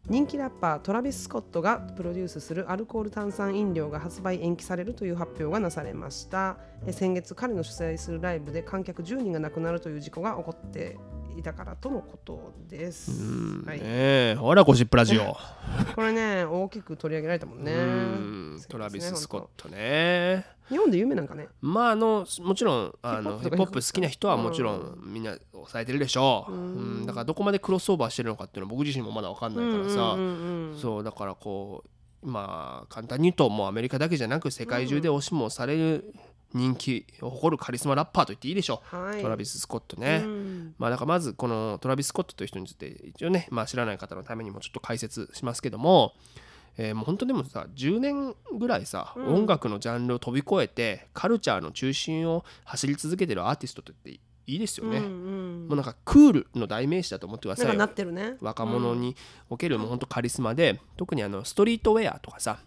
人気ラッパートラビス・スコットがプロデュースするアルコール炭酸飲料が発売延期されるという発表がなされました。え先月彼の主催するライブで観客10人が亡くなるという事故が起こっていたからとのことです、うん。はい。ねえ。ほらゴシップラジオ。これね大きく取り上げられたもんね。うん。トラビス・スコットね。日本で有名なんかね。まああのもちろんあのヒップホップ好きな人はもちろんみんな抑えてるでしょう、うん、だからどこまでクロスオーバーしてるのかっていうのは僕自身もまだ分かんないからさ、そうだからこうまあ簡単に言うともうアメリカだけじゃなく世界中で推しもされる人気を誇るカリスマラッパーと言っていいでしょう、はい。トラビス・スコットね。うん。まあだからまずこのトラビス・スコットという人について一応ね、まあ、知らない方のためにもちょっと解説しますけども、えーもう本当でもさ10年ぐらいさ、うん。音楽のジャンルを飛び越えてカルチャーの中心を走り続けてるアーティストって言っていいですよね、うんうん。もうなんかクールの代名詞だと思ってくださいよってるね。若者におけるもう本当カリスマで特にあのストリートウェアとかさ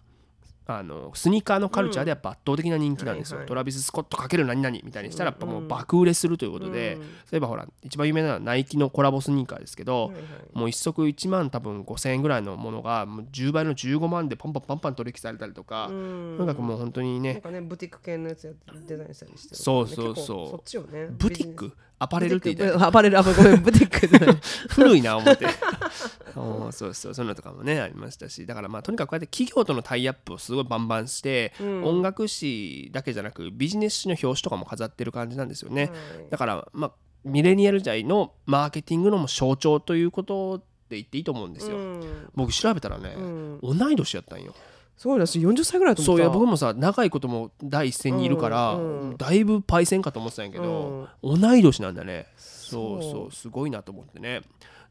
あのスニーカーのカルチャーでやっぱ圧倒的な人気なんですよ、トラビス・スコットかける何々みたいにしたらやっぱもう爆売れするということで、うん。例えばほら一番有名なのはナイキのコラボスニーカーですけど、もう一足1万多分5000円ぐらいのものがもう10倍の15万でパンパンパンパン取引されたりとか、うん。とにかくもう本当にねなんかねブティック系のやつやデザインしたりしてるそうそう。そうそっちよね。ブティック？アパレルって言ったアパレルあごめん ブティックじゃない。古いな思って。おーそうそうそういうのとかもねありましたし。だからまあとにかくこうやって企業とのタイアップをすごごいバンバンして、音楽誌だけじゃなくビジネス誌の表紙とかも飾ってる感じなんですよね、はいだからまあミレニアル時代のマーケティングのも象徴ということで言っていいと思うんですよ、うん僕調べたらね、ん同い年やったんよすごいな私40歳ぐらいだとそういや僕もさ長いことも第一線にいるから、うんうんだいぶパイセンかと思ってたんやけど、同い年なんだねそうそうすごいなと思ってね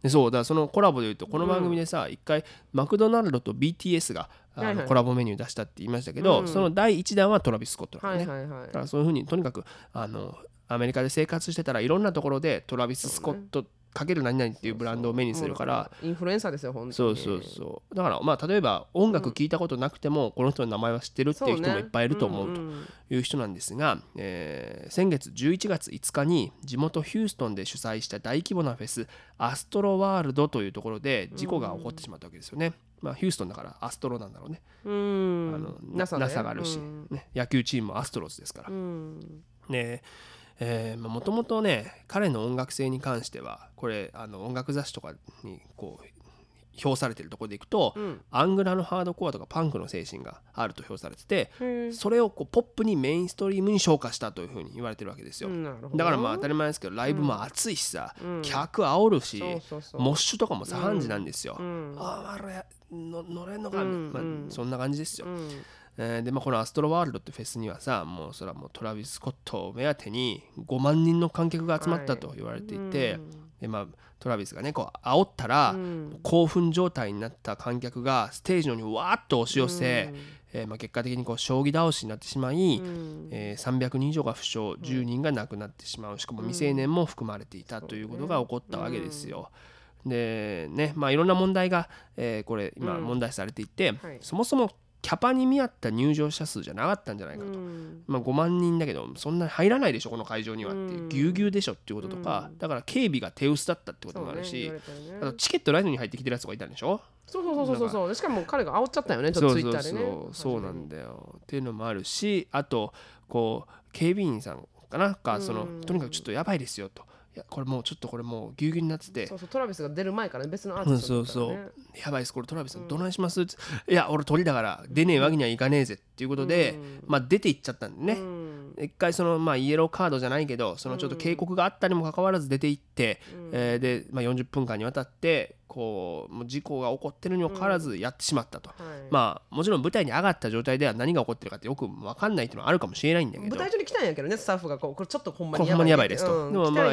でそうだからそのコラボでいうとこの番組でさ一、回マクドナルドと BTS があの、コラボメニュー出したって言いましたけど、うん。その第1弾はトラビス・スコットだね、はいはいだからそういうふうにとにかくあのアメリカで生活してたらいろんなところでトラビス・スコットかける何々っていうブランドを目にするから。インフルエンサーですよ本当に。そうそうそう。だからまあ例えば音楽聴いたことなくてもこの人の名前は知ってるっていう人もいっぱいいると思うという人なんですが、えー先月11月5日に地元ヒューストンで主催した大規模なフェスアストロワールドというところで事故が起こってしまったわけですよね。まあ、ヒューストンだからアストロなんだろうね。うん。あの NASA があるし、うん。ね、野球チームもアストロズですから。うん。でもともとね彼の音楽性に関してはこれあの音楽雑誌とかにこう評されてるところでいくと、ん。アングラのハードコアとかパンクの精神があると評されててそれをこうポップにメインストリームに昇華したというふうに言われてるわけですよ、だからまあ当たり前ですけどライブも熱いしさ、うん。客煽るし、モッシュとかも盛んじなんですよ、ん。あああれの乗れんのか、うんまあうんそんな感じですよ、うんえーでまあ、このアストロワールドってフェスにはさもうそれはもうトラビス・スコットを目当てに5万人の観客が集まったと言われていて、うん。でまあ、トラビスがねこう煽ったら、うん。興奮状態になった観客がステージの方にわーっと押し寄せ、うん。えーまあ、結果的にこう将棋倒しになってしまい、うん。えー300人以上が負傷10人が亡くなってしまう。しかも未成年も含まれていたということが起こったわけですよ。でねまあいろんな問題が、えーこれ今うん。問題視されていて、はい。そもそもキャパに見合った入場者数じゃなかったんじゃないかと。うん。まあ、5万人だけどそんなに入らないでしょこの会場にはってぎゅうぎゅうでしょっていうこととか、だから警備が手薄だったってこともあるし、ねね。あとチケットないのに入ってきてるやつとかいたんでしょ？そうそうそうそうそう。しかも彼が煽っちゃったよねちょっとツイッターでね。そうそうなんだよ。っていうのもあるしあとこう警備員さんかな？がそのうんとにかくちょっとやばいですよといやこれもうちょっとこれもうぎゅうぎゅうになってて。そうそうトラビスが出る前からね別のアーうんティストそうそうだったからねやばいですこれトラビスどないしますって。いや俺鳥だから出ねえわけにはいかねえぜっていうことでまあ出ていっちゃったんでね。うん。一回そのまあイエローカードじゃないけどそのちょっと警告があったにもかかわらず出て行って、えーで、まあ、40分間にわたってこうもう事故が起こってるにもかかわらずやってしまったと、はい。まあもちろん舞台に上がった状態では何が起こってるかってよく分かんないっていうのはあるかもしれないんだけど。舞台上に来たんやけどねスタッフがこうこれちょっとほんまにこれほんまにやばいですとうんでもまあ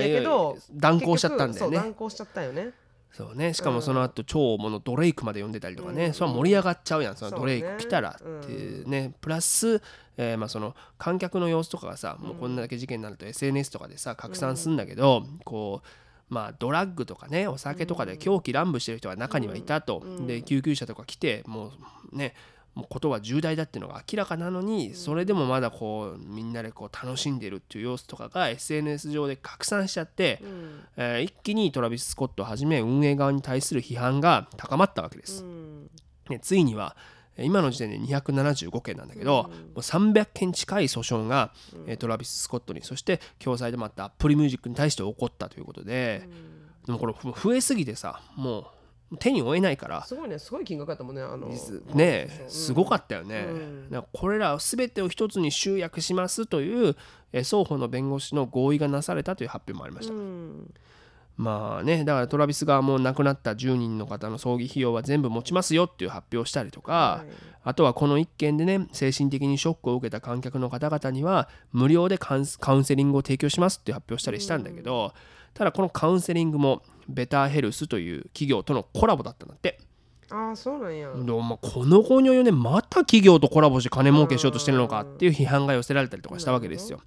断行しちゃったんだよね。断行しちゃったよね。そうね。しかもその後超大物ドレイクまで呼んでたりとかね、それは盛り上がっちゃうやんそのドレイク来たらっていうねプラス、えーまあその観客の様子とかがさもうこんだけ事件になると SNS とかでさ拡散するんだけど、こうまあドラッグとかねお酒とかで狂気乱舞してる人が中にはいたと、で救急車とか来てもうねもうことは重大だっていうのが明らかなのにそれでもまだこうみんなでこう楽しんでるっていう様子とかが SNS 上で拡散しちゃって、えー一気にトラビス・スコットをはじめ運営側に対する批判が高まったわけです。うん。ね、ついにはえー今の時点で275件なんだけど、もう300件近い訴訟が、えートラビス・スコットにそして共催でもあったアップルミュージックに対して起こったということで、でもこれふ増えすぎてさもう手に負えないから。すごいね。すごい金額だったもんね。あのねすごかったよね、うん。だからこれら全てを一つに集約しますというえー双方の弁護士の合意がなされたという発表もありました、うんまあねだからトラビス側も亡くなった10人の方の葬儀費用は全部持ちますよっていう発表をしたりとか、はいあとはこの一件でね精神的にショックを受けた観客の方々には無料でカウンセリングを提供しますって発表をしたりしたんだけど、ただこのカウンセリングもベターヘルスという企業とのコラボだったんだって。ああそうなんやでもまあこの後に及んでまた企業とコラボして金儲けしようとしてるのかっていう批判が寄せられたりとかしたわけですよ。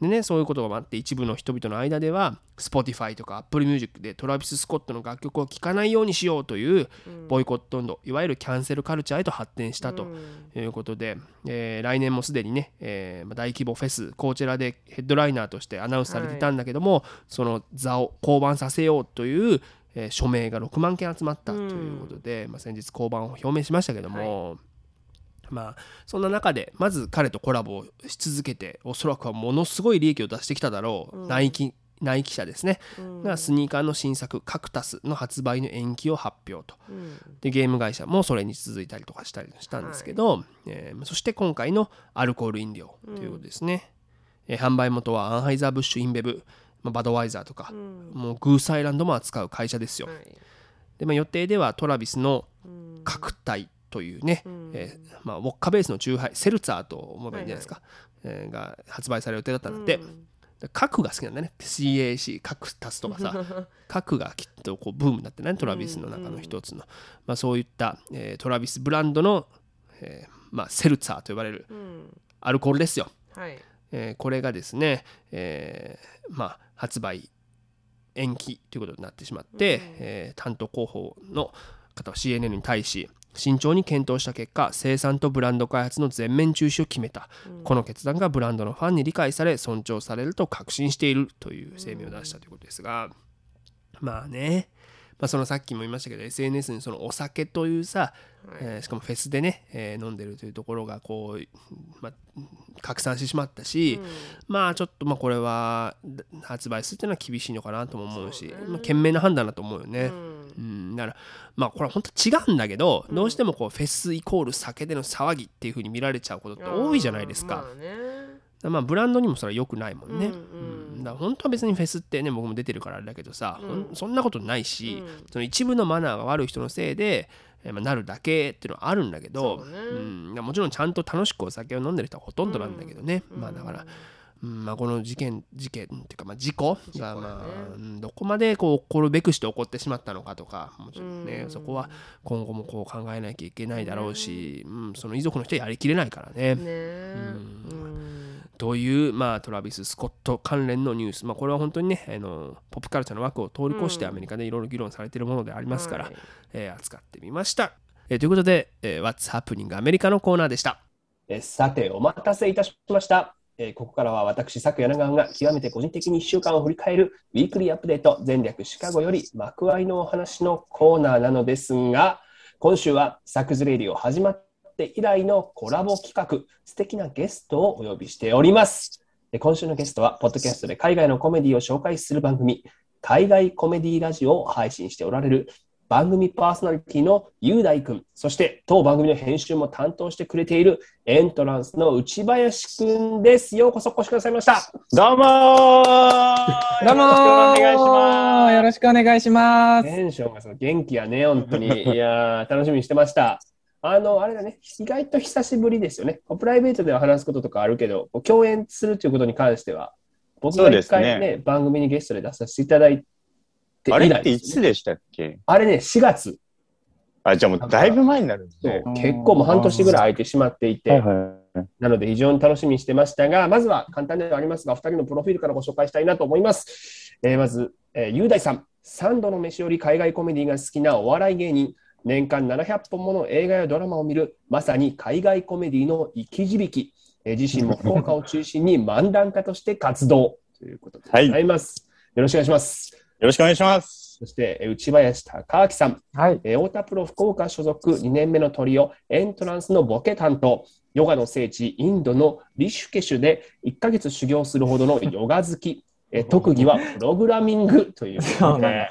でね、そういうことがあって、一部の人々の間では、Spotify とか Apple Music でトラビス・スコットの楽曲を聴かないようにしようというボイコット運動、いわゆるキャンセルカルチャーへと発展したということで、えー来年もすでにね、えーまあ大規模フェス、コーチェラでヘッドライナーとしてアナウンスされていたんだけども、その座を降板させようという、えー署名が6万件集まったということで、まあ、先日降板を表明しましたけども、まあそんな中でまず彼とコラボをし続けておそらくはものすごい利益を出してきただろう、ナイキナイキ社ですね、がスニーカーの新作カクタスの発売の延期を発表と。でゲーム会社もそれに続いたりとかしたりしたんですけど、えーそして今回のアルコール飲料ということですね、えー販売元はアンハイザー・ブッシュ・インベブ、まあ、バドワイザーとか、もうグースアイランドも扱う会社ですよ、はい。で、まあ、予定ではトラビスの角体というね、えーまあ、ウォッカベースのチューハイセルツァーと思えばいいんじゃないですか、えーが発売される予定だったんだって、で角が好きなんだね。CAC 角足すとかさ 角がきっとこうブームになってねトラビスの中の一つの、まあ、そういった、えートラビスブランドの、えーまあ、セルツァーと呼ばれるアルコールですよ、はい。えーこれがですね、えーまあ、発売延期ということになってしまって、えー担当広報の方は CNN に対し慎重に検討した結果生産とブランド開発の全面中止を決めた、この決断がブランドのファンに理解され尊重されると確信しているという声明を出したということですが、まあね。まあ、そのさっきも言いましたけど SNS にそのお酒というさ、えーしかもフェスでね、えー飲んでるというところがこう、まあ、拡散してしまったし、まあちょっとまあこれはだ発売するっていうのは厳しいのかなとも思うしまあ、賢明な判断だと思うよね。うんだからまあこれは本当違うんだけど、どうしてもこうフェスイコール酒での騒ぎっていう風に見られちゃうことって多いじゃないですか。まあね。まあブランドにもそれは良くないもんね。うんうんだから本当は別にフェスってね僕も出てるからあれだけどさ、ほんそんなことないし、その一部のマナーが悪い人のせいで、えーまあ、なるだけっていうのはあるんだけどそうね。うん、もちろんちゃんと楽しくお酒を飲んでる人はほとんどなんだけどね、まあだから。うんまあ、この事件事件っていうか、まあ、事故が、まあうんどこまでこう起こるべくして起こってしまったのかとかもちろんね、そこは今後もこう考えなきゃいけないだろうし、うん、その遺族の人はやりきれないからね。ね。うん。という、まあ、トラビス・スコット関連のニュース、まあ、これは本当にねあのポップカルチャーの枠を通り越してアメリカでいろいろ議論されているものでありますから、はい。えー扱ってみました。えーということで、えー What's Happening アメリカのコーナーでした。えーさて、お待たせいたしました。えーここからは私、佐久柳川が極めて個人的に1週間を振り返るウィークリーアップデート全略シカゴより幕開のお話のコーナーなのですが、今週はサクズレディオ始まって以来のコラボ企画、素敵なゲストをお呼びしております。今週のゲストは、ポッドキャストで海外のコメディを紹介する番組、海外コメディラジオを配信しておられる番組パーソナリティの雄大くん、そして当番組の編集も担当してくれているエントランスの内林くんです。ようこそお越しくださいました。どうもーどうもーよろしくお願いします。よろしくお願いします。テンションがその元気やね、本当に。いやー、楽しみにしてました。あの、あれだね、意外と久しぶりですよね。プライベートでは話すこととかあるけど、共演するということに関しては、僕が一回ね、そうです番組にゲストで出させていただいてあれ以来っていつでしたっけ？あれね、4月。あ、じゃあもうだいぶ前になるんですそうね。結構もう半年ぐらい空いてしまっていて、はいはい。なので非常に楽しみにしてましたが、まずは簡単ではありますが、お二人のプロフィールからご紹介したいなと思います。えーまず、えー、雄大さん、三度の飯より海外コメディが好きなお笑い芸人、年間700本もの映画やドラマを見る、まさに海外コメディの生き字引、えー自身も福岡を中心に漫談家として活動ということでございます。よろしくお願いします。よろしくお願いします。そして、えー内林隆明さん、はい。えー太田プロ福岡所属2年目のトリオ、エントランスのボケ担当、ヨガの聖地、インドのリシュケシュで1ヶ月修行するほどの ヨガ好き、えー特技はプログラミングということそうなんで、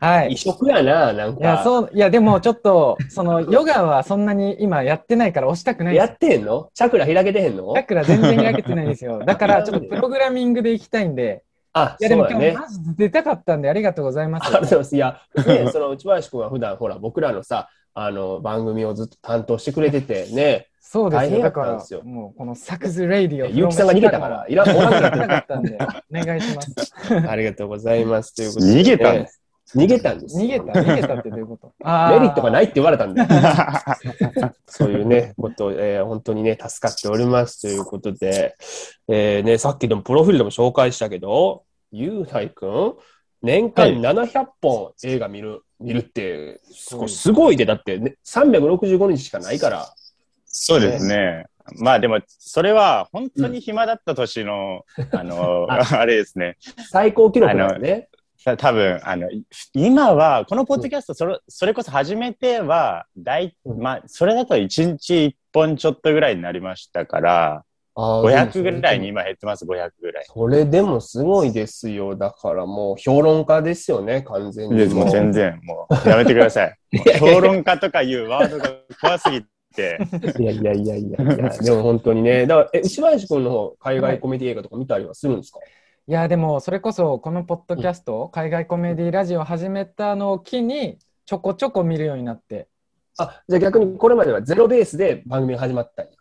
はい。異色やな、なんいや、か。そう、いや、でもちょっと、その、ヨガはそんなに今やってないから押したくないです。やってへんの？チャクラ開けてへんの？だから全然開けてないんですよ。だから、ちょっとプログラミングで行きたいんで。あ、いや、でも今日。マジで出たかったんで、ありがとうございます。ありがとうございます。いや、ね、その内林君は普段ほら、僕らのさ、あの番組をずっと担当してくれててね、そうですよ。大変やだからったんですよ、もう、このサクズ・レイディオ。結城さんが逃げたから、いらん、おらんくなってなかったんで、お願いします。ありがとうございます。ということで、逃げたんです。逃げたんですよ。逃げた逃げたってどういうこと？あメリットがないい。って言われたんで、そういうね、こと、えー本当にね、助かっておりますということで、えーね、さっきでもプロフィールでも紹介したけど、ゆうたいくん、年間700本映画見る、見るって、すごいすごいで、だって、ね、365日しかないから、そうですね。まあでも、それは本当に暇だった年の、あの、あれですね。最高記録だよね。た多分あの、い今は、このポッドキャスト、それ、それこそ始めては、大、うんまあ、それだと1日1本ちょっとぐらいになりましたから、500ぐらいに。今減ってます、500ぐらい。それでもすごいですよ。だからもう評論家ですよね、完全に。でもう全然、もう、やめてください。評論家とかいうワードが怖すぎて、いやいやいやいやいや、でも本当にね。だから、え、石林君の方、海外コメディ映画とか見たりはするんですか、いや、でも、それこそ、このポッドキャスト、海外コメディラジオを始めたのを機に、ちょこちょこ見るようになって、あ、じゃあ逆にこれまではゼロベースで番組が始まったんや。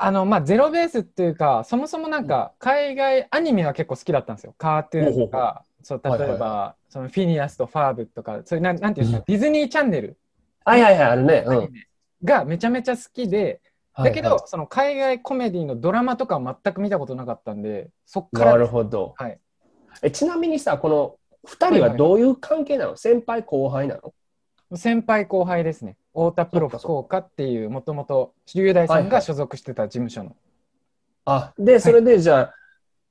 あの、まあ、ゼロベースっていうか、そもそもなんか、海外アニメは結構好きだったんですよ。カートゥーンとか、そう、例えば、はいはそのフィニアスとファーブとか、そういう、なんなんていうんですか、ディズニーチャンネル。はいはいはい、あるね。うん。がめちゃめちゃ好きで、だけど、はいその海外コメディのドラマとかは全く見たことなかったんで、そっかはい、ならるほど。はい。えちなみにさ、この二人はどういう関係なの、先輩後輩なの？先輩後輩ですね。太田プロ福岡っていう、もともと、龍大さんが所属してた事務所の。あ、で、それでじゃあ、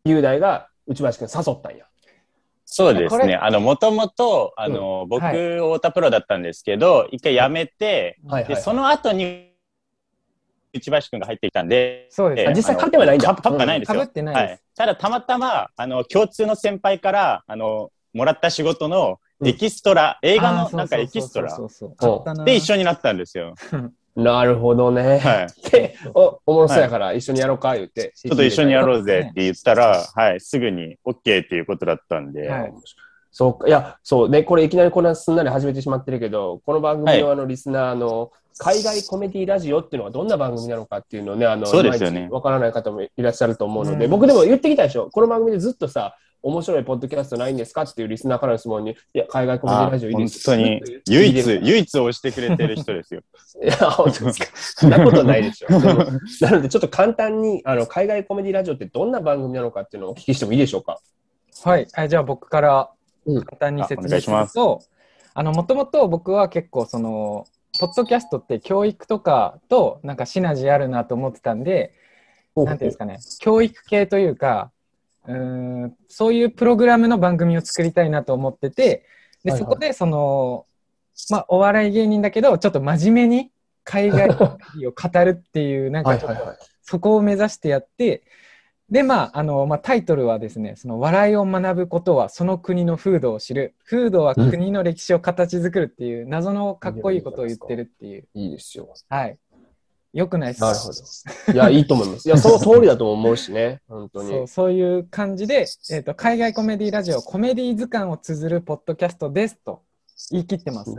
雄大が内林君誘ったんや。そうですね。あの、もともと、あの、僕、はい太田プロだったんですけど、一回辞めて、で、はいはい。その後に、内林くんが入ってきたんで、そうです。あ実際勝ってはないんだかかぶないんですよ。かぶってないですはい。ただ、たまたま、あの、共通の先輩から、あの、もらった仕事のエキストラ、映画のなんかエキストラ？で一緒になったんですよ。なるほどね。はい。で、お、おもろそうやから一緒にやろうか言って。ちちょっと一緒にやろうぜって言ったら、はい、すぐに OK っていうことだったんで、はい。そうか、いや、そうね、これいきなりこんなすんなり始めてしまってるけど、この番組のあのリスナーの、海外コメディラジオっていうのはどんな番組なのかっていうのをね、あの、そうですよね。わからない方もいらっしゃると思うので、うん。僕でも言ってきたでしょ。この番組でずっとさ、面白いポッドキャストないんですか？っていうリスナーからの質問に、いや、海外コメディラジオいいですあ本当に唯一、唯一押してくれてる人ですよ。いや、本当ですか？そんなことないでしょ。なので、ちょっと簡単に、あの、海外コメディラジオってどんな番組なのかっていうのをお聞きしてもいいでしょうか？はい。あじゃあ僕からうん簡単に説明しますると、あの、もともと僕は結構その、ポッドキャストって教育とかとなんかシナジーあるなと思ってたんで、なんていうんですかね、教育系というか、うーん、そういうプログラムの番組を作りたいなと思ってて、で、そこでその、まあ、お笑い芸人だけど、ちょっと真面目に海外を語るっていう、なんかちょっとはい。そこを目指してやって、で、まあ、あの、まあ、タイトルはですね、その笑いを学ぶことはその国の風土を知る。風土は国の歴史を形作るっていう、謎のかっこいいことを言ってるっていう。いいですよ。はい。よくないですなるほど。いや、いいと思います。いや、その通りだと思うしね。本当に。そうそういう感じで、えーと、海外コメディラジオ、コメディ図鑑を綴るポッドキャストですと言い切ってます。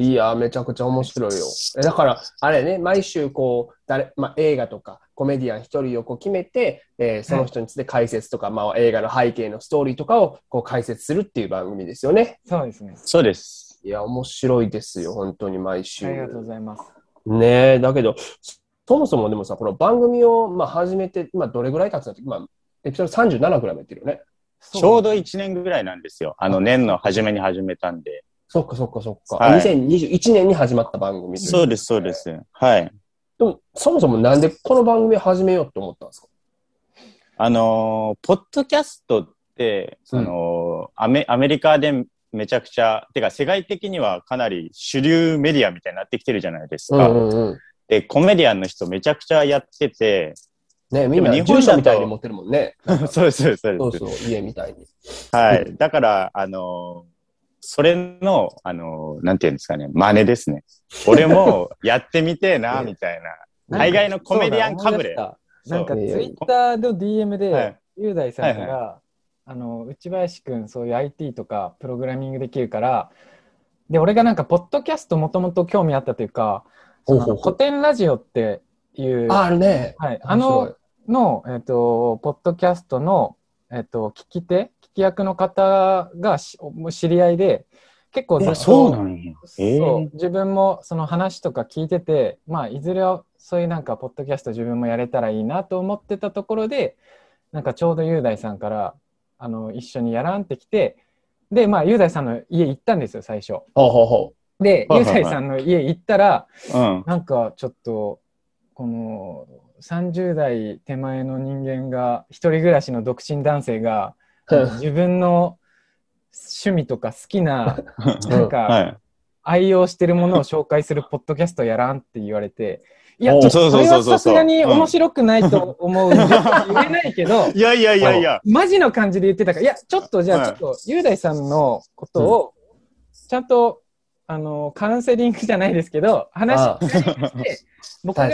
いや、めちゃくちゃ面白いよ。えだから、あれね、毎週こう、誰、まあ、映画とかコメディアン一人をこう決めて、えーその人について解説とか、まあ、映画の背景のストーリーとかをこう解説するっていう番組ですよね。そうですね。そうです。いや、面白いですよ、本当に毎週。ありがとうございます。ねえ、だけど、そもそもでもさ、この番組を、まあ、始めて、今どれぐらい経つのまあ、エピソード37ぐらいもやってるよね。ちょうど1年ぐらいなんですよ。あの、年の初めに始めたんで。そっかそっかそっか。はい2021年に始まった番組といそうです、そうです。はい。でも、そもそもなんでこの番組を始めようと思ったんですか？あのーポッドキャストって、その、アメ、アメリカでめちゃくちゃ、てか世界的にはかなり主流メディアみたいになってきてるじゃないですか。うんうん。で、コメディアンの人めちゃくちゃやってて、ねみんな住所みたいに持ってるもんね。そうです、そうです、そうです。そうそう、家みたいに。はい。だから、あのーそれの、あのーなんていうんですかね、真似ですね。俺も やってみてえな、みたいな。海外のコメディアンかぶれ。なんかツイッターの DM はでい、雄大さんから、はあの、内林くん、そういう IT とかプログラミングできるから、で、俺がなんか、ポッドキャストもともと興味あったというか、古典ラジオっていう、あ、あるね。はい、あの、の、えっ、と、ポッドキャストの、えっ、と、聞き手、聞き役の方がし知り合いで、結構ずそうなと、んや。えそうー、自分もその話とか聞いてて、まあ、いずれはそういうなんか、ポッドキャスト自分もやれたらいいなと思ってたところで、なんかちょうど雄大さんから、あの、一緒にやらんってきて、で、まあ、雄大さんの家行ったんですよ、最初。ほうほうほで、雄大さんの家行ったら、うん。なんかちょっと、この30代手前の人間が、一人暮らしの独身男性が、自分の趣味とか好きな、なんうかはい。愛用してるものを紹介するポッドキャストやらんって言われて、いや、おちょっとそれはそうそうそうそうさすがに面白くないと思う。言えないけど、いやいやいやいや。マジの感じで言ってたから、いや、ちょっとじゃあ、はいちょっと、雄大さんのことを、ちゃんと、あの、カウンセリングじゃないですけど、話ああして、僕が。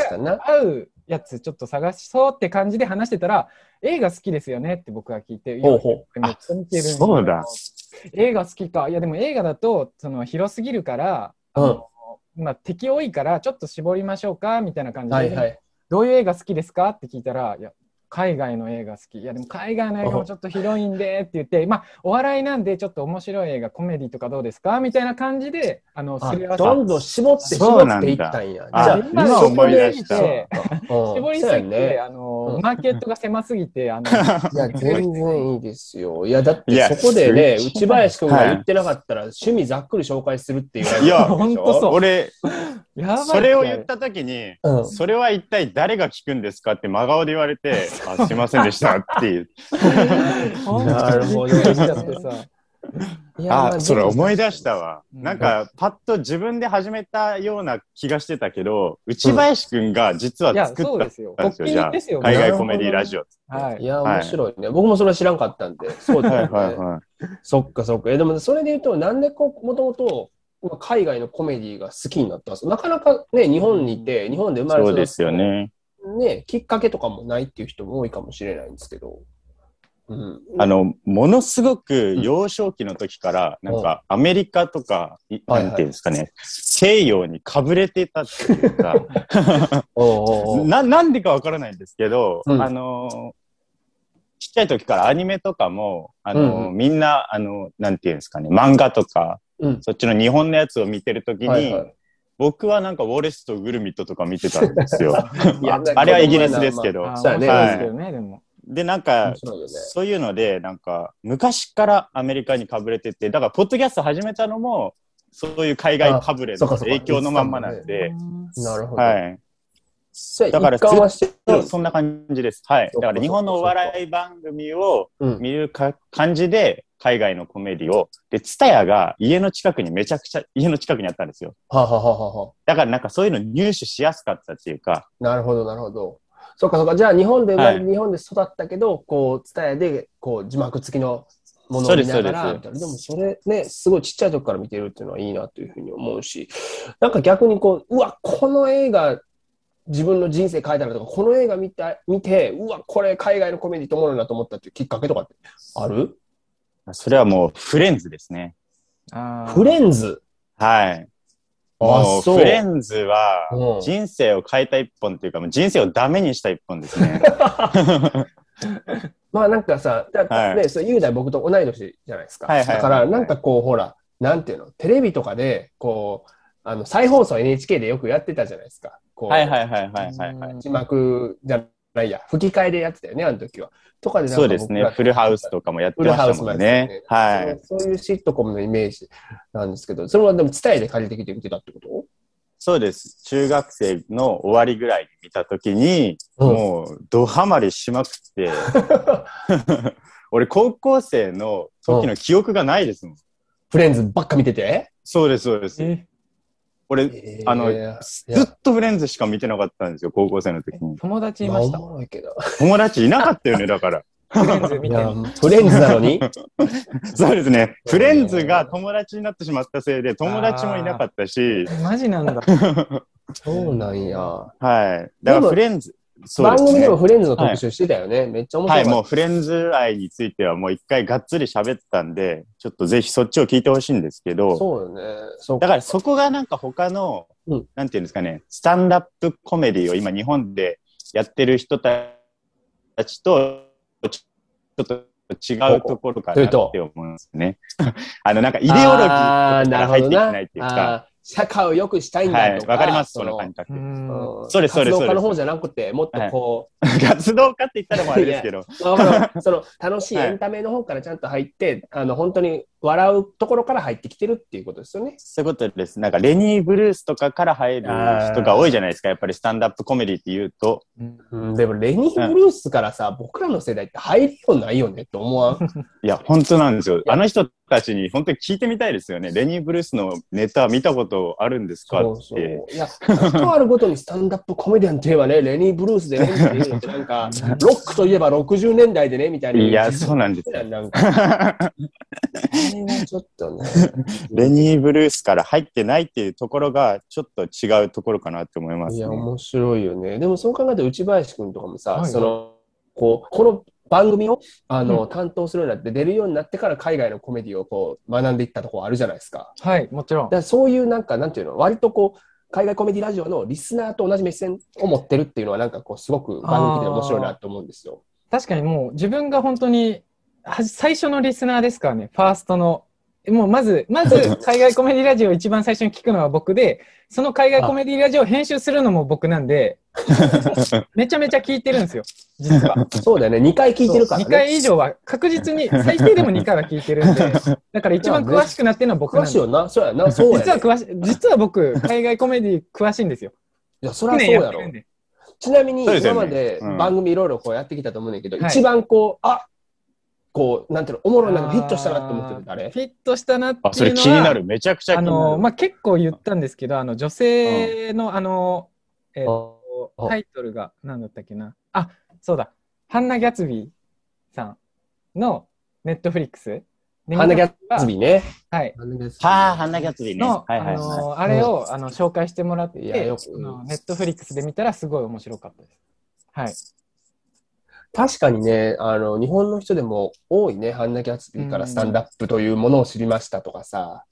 合うやつちょっと探しそうって感じで話してたら、映画好きですよねって僕は聞いて、ほうほうめっちゃ見てるんよそうだ。映画好きか。いやでも映画だと、その広すぎるから、あのまあ敵多いからちょっと絞りましょうかみたいな感じで、はいはい。どういう映画好きですか？って聞いたら、いや、海外の映画好き。いや、でも海外の映画もちょっと広いんでって言って、まあ、お笑いなんでちょっと面白い映画、コメディとかどうですかみたいな感じで、あの、あすり合わせどんどん絞ってそ絞っていったんや。あじゃあ、今今思い出した絞りすぎて。あの、うんマーケットが狭すぎて、あの、いや、全然いいですよ。いや、だってそこでね、す内林くんが言ってなかったら、趣味ざっくり紹介するっていう。いやほんとそう俺、やばいそれを言ったときに、うん。それは一体誰が聞くんですかって真顔で言われて、あ、すいませんでしたっていう。なるほど あ、それ思い出しわ。たわ。うんなんか、パッと自分で始めたような気がしてたけど、内林くんが実はいや、作ったんですそうですよ。よ。じゃあですよ。海外コメディラジオ。はいい。や、面白いね。僕もそれは知らんかったんで。そうだはいよね。はいはい。そっかそっか。え、でもそれで言うと、なんでこう、もともと、海外のコメディが好きになったんですかなかなかね、日本にいて、日本で生まれそうですよ。ね。ね、きっかけとかもないっていう人も多いかもしれないんですけど。うん。あの、ものすごく幼少期の時から、なんかアメリカとか、いはいはいなんていうんですかね、西洋にかぶれてたっていうか、な、なんでかわからないんですけど、うんあのーちっちゃい時からアニメとかも、あのーうんうみんな、あのなんていうんですかね、漫画とか、うんそっちの日本のやつを見てる時に、はいはい僕はなんかウォレスとグルミットとか見てたんですよ。いやあれはイギリスですけど。あそうですけどね、でも。で、なんか。そういうので、なんか、昔からアメリカにかぶれてて、だから、ポッドキャスト始めたのも、そういう海外かぶれの影響のまんまなんで、なるほど。はい。そうだから一貫はしてるんですそんな感じです。はい。だから、日本のお笑い番組をうん見るか感じで、海外のコメディを、で、ツタヤが家の近くにめちゃくちゃ、家の近くにあったんですよ。はははははだから、なんかそういうの入手しやすかったっていうか、なるほど、なるほど。そうか、そうか。じゃあ、日本で生まれ、はい。日本で育ったけど、こう、ツタヤで、こう、字幕付きのものを見ながら、でも、それね、すごいちっちゃい時から見てるっていうのはいいなというふうに思うし、なんか逆にこう、うわ、この映画、自分の人生変えたなとか、この映画見た見て、うわ、これ海外のコメディと思うなと思ったっていうきっかけとかってある？それはもうフレンズですね。フレンズ？はい。あもうフレンズはうん人生を変えた一本っていうか、もう人生をダメにした一本ですね。まあなんかさ、だはいね、そう雄大僕と同い年じゃないですか。はいはいはいだからなんかこうほら、なんていうの、テレビとかで、こう、あの、再放送 NHK でよくやってたじゃないですか。こうはいはいはいはいはいはい。字幕じゃないや、吹き替えでやってたよね、あの時は。とかでなんかそうですね。フルハウスとかもやってましたもんね。はい。そういうシットコムのイメージなんですけど、それはでも伝えで借りてきて見てたってこと？そうです。中学生の終わりぐらいに見たときに、うんもう、ドハマりしまくって、俺、高校生の時の記憶がないですもん。フレンズばっか見てて？そうです、そうです。え俺、あのずっとフレンズしか見てなかったんですよ、高校生の時に。友達いました？もろいけど。友達いなかったよね、だから。フレンズ見てフレンズなのに？そうですね。フレンズが友達になってしまったせいで、友達もいなかったし、マジなんだ。そうなんや。はい。だからフレンズ、ね番組でも。フレンズの特集してたよね。めっちゃ面白はいい、かっもうフレンズ愛についてはもう一回がっつり喋ったんで、ちょっとぜひそっちを聞いてほしいんですけた。ど、そうよね。だからそこがなんか他の、うんなんていうんですかね、スタンダップコメディを今日本でやってる人たちと、ちょっと違うところかなって思いますね。あの、なんかイデオロギーから入っていけないっていうか、社会を良くしたいんはい、だとか。わかります、そその感覚。そうですそうです活動家の方じゃなくて、もっとこ活動家って言ったらもうあれですけど、その 楽しいエンタメの方からちゃんと入って、あの本当に笑うところから入ってきてるっていうことですよね。そういうことです。なんかレニー・ブルースとかから入る人が多いじゃないですか、やっぱりスタンダップコメディって言うと。うん、でもレニー・ブルースからさ、僕らの世代って入りようないよねって思わん？いや、本当なんですよ。あの人たちに本当に聞いてみたいですよね。レニー・ブルースのネタ見たことあるんですかって。そうそう。いや、ことあるごとにスタンダップコメディアンといえばね、レニー・ブルースでねっていうのってなんか、ロックといえば60年代でねみたいな。いや、そうなんですよ。なんか、あれはちょっとね。レニー・ブルースから入ってないっていうところがちょっと違うところかなって思いますねいや、。面白いよね。でもそう考えると内林くんとかもさ、はいその、こう、この番組を、あの、担当するようになって、出るようになってから海外のコメディをこう、学んでいったところあるじゃないですか。はい、もちろんだそういうなんか、なんていうの、割とこう、海外コメディラジオのリスナーと同じ目線を持ってるっていうのは、なんかこう、すごく番組で面白いなと思うんですよ。確かにもう自分が本当には最初のリスナーですからね、ファーストの。もうまず、まず 海外コメディラジオを一番最初に聞くのは僕で、その海外コメディラジオを編集するのも僕なんで、めちゃめちゃ聞いてるんですよ、実は。そうだよね。2回聞いてるから2ね。回以上は確実に、最低でも2回は聞いてるんで、だから一番詳しくなってるのは僕なんで詳しいよな。そうやな。そうや、ね。実は詳しい、実は僕、海外コメディ詳しいんですよ。いや、そりゃ去そうやろ。ちなみに今までうん番組いろいろこうやってきたと思うんだけど、はい一番こう、あこう、なんていうの、おもろいなんかヒットしたなって思ってる誰フィットしたなっていうのは、あ、それ気になる。めちゃくちゃ気あになる。の、まあ、結構言ったんですけど、あの、女性の、あの、えっとあタイトルが何だったっけな。あ、そうだ。ハンナ・ギャツビーさんのネットフリックス。ハンナ・ギャッツビーね。はい。ハンナギャッツビーはあ、ハンナ・ギャッツビーね。の、はいはいあはい。の、あれを、あの、紹介してもらって、いやよくネットフリックスで見たらすごい面白かったです。はい。確かにね、あの、日本の人でも多いね、ハンナ・ギャッツビーからスタンダップというものを知りましたとかさ。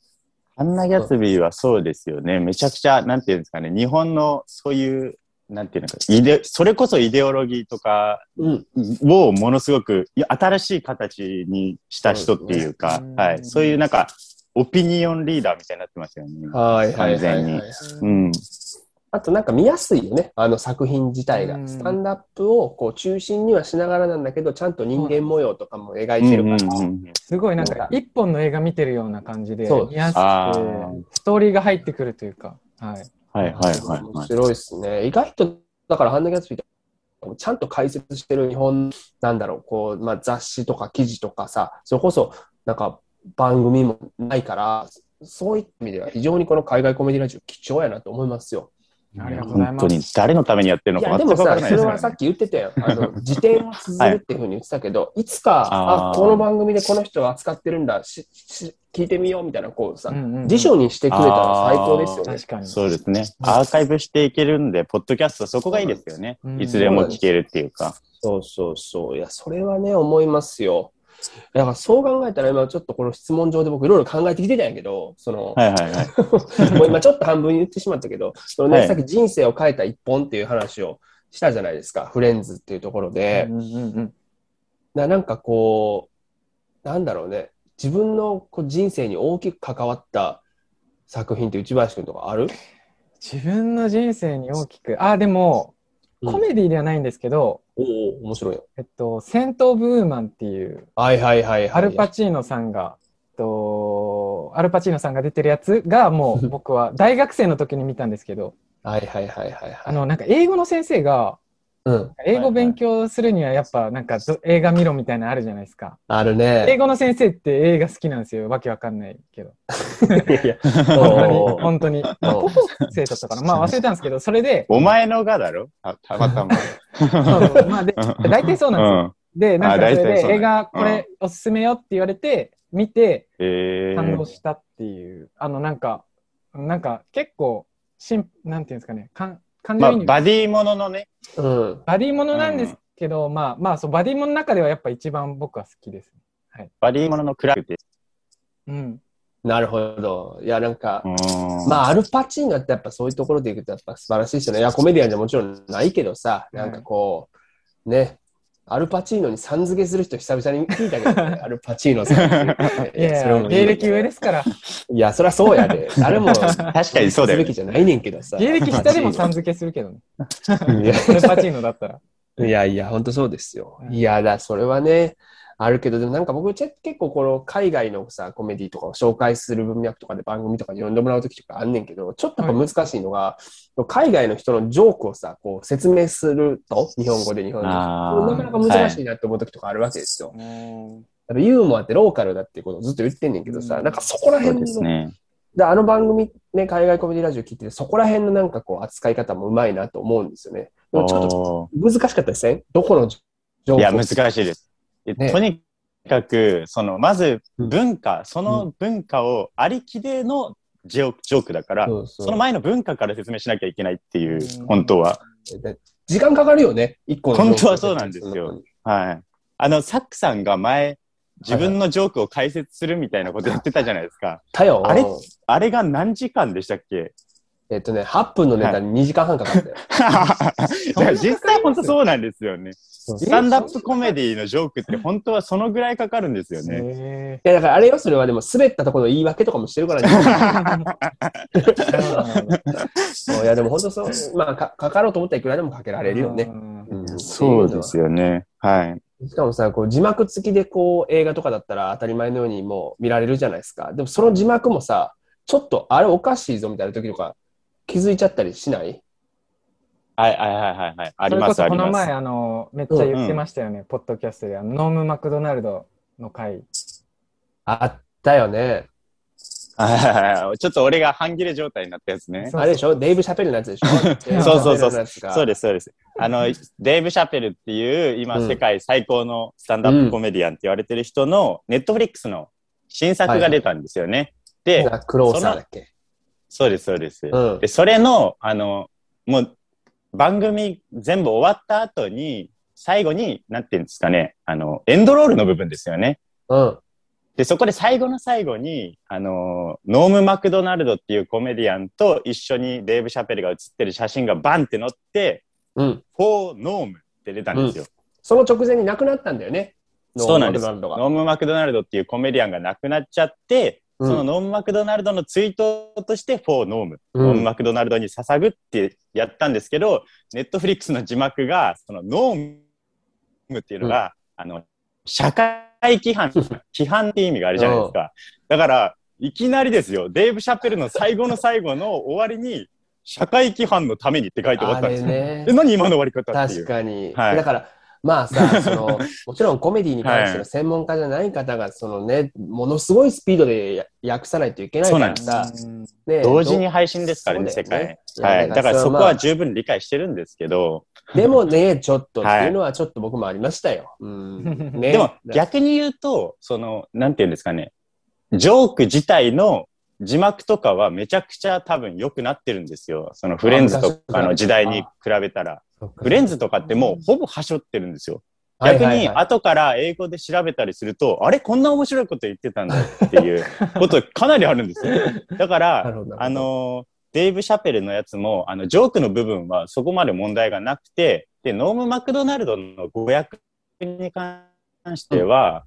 ハンナ・ギャッツビーはそうですよね。めちゃくちゃ、なんていうんですかね、日本のそういう、なんていうのか、イデそれこそイデオロギーとかうん。をものすごく新しい形にした人っていうか、そうですねはい、そういうなんか、オピニオンリーダーみたいになってますよね。はい。完全にうん。あとなんか見やすいよね、あの作品自体が。うんスタンダップをこう中心にはしながらなんだけど、ちゃんと人間模様とかも描いてるから。すごいなんか、一本の映画見てるような感じで、見やすあくストーリーが入ってくるというか、はい。はいはいはいはい。面白いですね。意外と、だからハンナ・ギャッツビーちゃんと解説してる日本、なんだろう、こう、まあ、雑誌とか記事とかさ、それこそ、なんか番組もないから、そういった意味では非常にこの海外コメディラジオ貴重やなと思いますよ。本当。に誰のためにやってるのいや、でもか全くわかさ、らないですねそれはさっ。き言ってたよ。あの、辞典を綴るっていうふうに言ってたけど、いつか、あこの番組でこの人を扱ってるんだ、し、し、聞いてみようみたいな、こうさ、うんうんうん辞書にしてくれたら最高ですよね。確かに。そうですね。アーカイブしていけるんで、ポッドキャストそこがいいですよねうん。いつでも聞けるっていうか。そうそうそう。いや、それはね、思いますよ。だからそう考えたら今ちょっとこの質問上で僕いろいろ考えてきてたんやけど、その、はいはいはい。もう今ちょっと半分言ってしまったけど、そのね、はい。さっき人生を変えた一本っていう話をしたじゃないですか、フレンズっていうところで。うんうんうんななんかこう、なんだろうね、自分のこう人生に大きく関わった作品って内林くんとかある？自分の人生に大きく、あ、でも、うんコメディではないんですけど、おお、面白いよ。えっと、セント・オブ・ウーマンっていう、はいはいはいはい。アルパチーノさんが、えっと、アルパチーノさんが出てるやつが、もう僕は大学生の時に見たんですけど、はいはいはいはいはい。あの、なんか英語の先生が、うん。英語勉強するにはやっぱなんかど映画見ろみたいなのあるじゃないですか。ある英ね。語の先生って映画好きなんですよ。わけわかんないけど。いや 本当に、本当に。まあ高校生だったかな。まあ 忘れたんですけど、それで、お前のがだろ？あたまたま。そうそうまあで、大体そうなんですよ。うん。で、なんかそれで映画これおすすめよって言われて、見てえ感動ー、したっていう、あのなんか、なんか結構、しん、なんていうんですかね、かん感まあ、情移入バディもののね。うん。バディものなんですけど、まあまあそう、バディものの中ではやっぱ一番僕は好きです。バディもののクラブって。うん。なるほど。いや、なんか、うんまあ、アルパチーノってやっぱそういうところでいくとやっぱ素晴らしいですよね。いや、コメディアンじゃもちろんないけどさ、なんかこう、ね、アルパチーノにさん付けする人久々に聞いたけどね、アルパチーノさんいやいや、芸歴上ですから。いや、そりゃそうやで。誰も確かにそうだよねすべきじゃないねんけどさ。芸歴下でもさん付けするけどね。いやこれパチーノだったら。いやいや、本当そうですよ。うんいやだ、それはね、あるけど、でもなんか僕、結構この海外のさ、コメディとかを紹介する文脈とかで番組とかに呼んでもらうときとかあんねんけど、ちょっとやっぱ難しいのが、海外の人のジョークをさ、こう説明すると、日本語で日本語で。なかなか難しいなって思うときとかあるわけですよ。うんやっぱユーモアってローカルだっていうことをずっと言ってんねんけどさ、うんなんかそこら辺の、ですね。であの番組ね、海外コメディラジオ聞いてて、そこら辺のなんかこう扱い方もうまいなと思うんですよね。でもちょっとお難しかったですね。どこのジョークいや、難しいです。えねとにかく、その、まずうん文化、その文化をありきでのジョークだから、そうそうその前の文化から説明しなきゃいけないっていううん、本当は。で時間かかるよね、一個の本当はそうなんですよ。はい。あの、サックさんが前、自分のジョークを解説するみたいなことやってたじゃないですか。たよ。あれあれが何時間でしたっけ？えっとね、8分のネタに2時間半かかったよ。だから実際本当そうなんですよね。スタンダップコメディのジョークって本当はそのぐらいかかるんですよね。へいや、だからあれよ、それはでも滑ったところの言い訳とかもしてるからね。いや、でも本当そう、まあか、かかろうと思ったらいくらでもかけられるよね。うんそうですよね。はい。しかもさ、こう字幕付きでこう映画とかだったら当たり前のようにもう見られるじゃないですか。でもその字幕もさ、ちょっとあれおかしいぞみたいな時とか気づいちゃったりしない？はいはいはいはいはい。ありますありそこの前。あの、めっちゃ言ってましたよね、ポッドキャストで。あのノーム・マクドナルドの回。あったよね。はいはいはいちょっと俺が半切れ状態になったやつね。そうあれでしょ？デイブ・シャペルのやつでしょ？そうそうそうそうです、そうです。あの、デイブ・シャペルっていう、今、うん世界最高のスタンダップコメディアンって言われてる人の、ネットフリックスの新作が出たんですよね。で、 The Closer だっけ？そうです、そうです。うんで、それの、あの、もう、番組全部終わった後に、最後に、なんていうんですかね、あの、エンドロールの部分ですよね。うん。で、そこで最後の最後に、あの、ノーム・マクドナルドっていうコメディアンと一緒にデーブ・シャペルが写ってる写真がバンって載って、うん。 For Norm って出たんですよ。その直前に亡くなったんだよね。そうなんですノーム・マクドナルドっていうコメディアンが亡くなっちゃって、うんそのノーム・マクドナルドのツイートとして、 For Norm、うんノーム・マクドナルドに捧ぐってやったんですけど、ネットフリックスの字幕が、そのノームっていうのが、あの、社会規範、規範っていう意味があるじゃないですか。だから、いきなりですよ、デーブ・シャペルの最後の最後の終わりに、社会規範のためにって書いて終わあったんですよ。れねえ、。何今の終わり方っていう。確かに。はいだから、まあさ、その、もちろんコメディに関してはいの専門家じゃない方が、そのね、ものすごいスピードでや訳さないといけないからさ、ね同時に配信ですからね、世界。はい。だからそこは十分理解してるんですけど、でもね、ちょっとってはいいうのはちょっと僕もありましたよ。うん。ね でも逆に言うと、その、なんていうんですかね、ジョーク自体の字幕とかはめちゃくちゃ多分良くなってるんですよ。そのフレンズとかの時代に比べたら。フレンズとかってもうほぼはしょってるんですよ。逆に後から英語で調べたりすると、あれこんな面白いこと言ってたんだっていう ことかなりあるんですよ。だか なら、あの、デイブ・シャペルのやつも、あの、ジョークの部分はそこまで問題がなくて、で、ノーム・マクドナルドの語訳に関しては、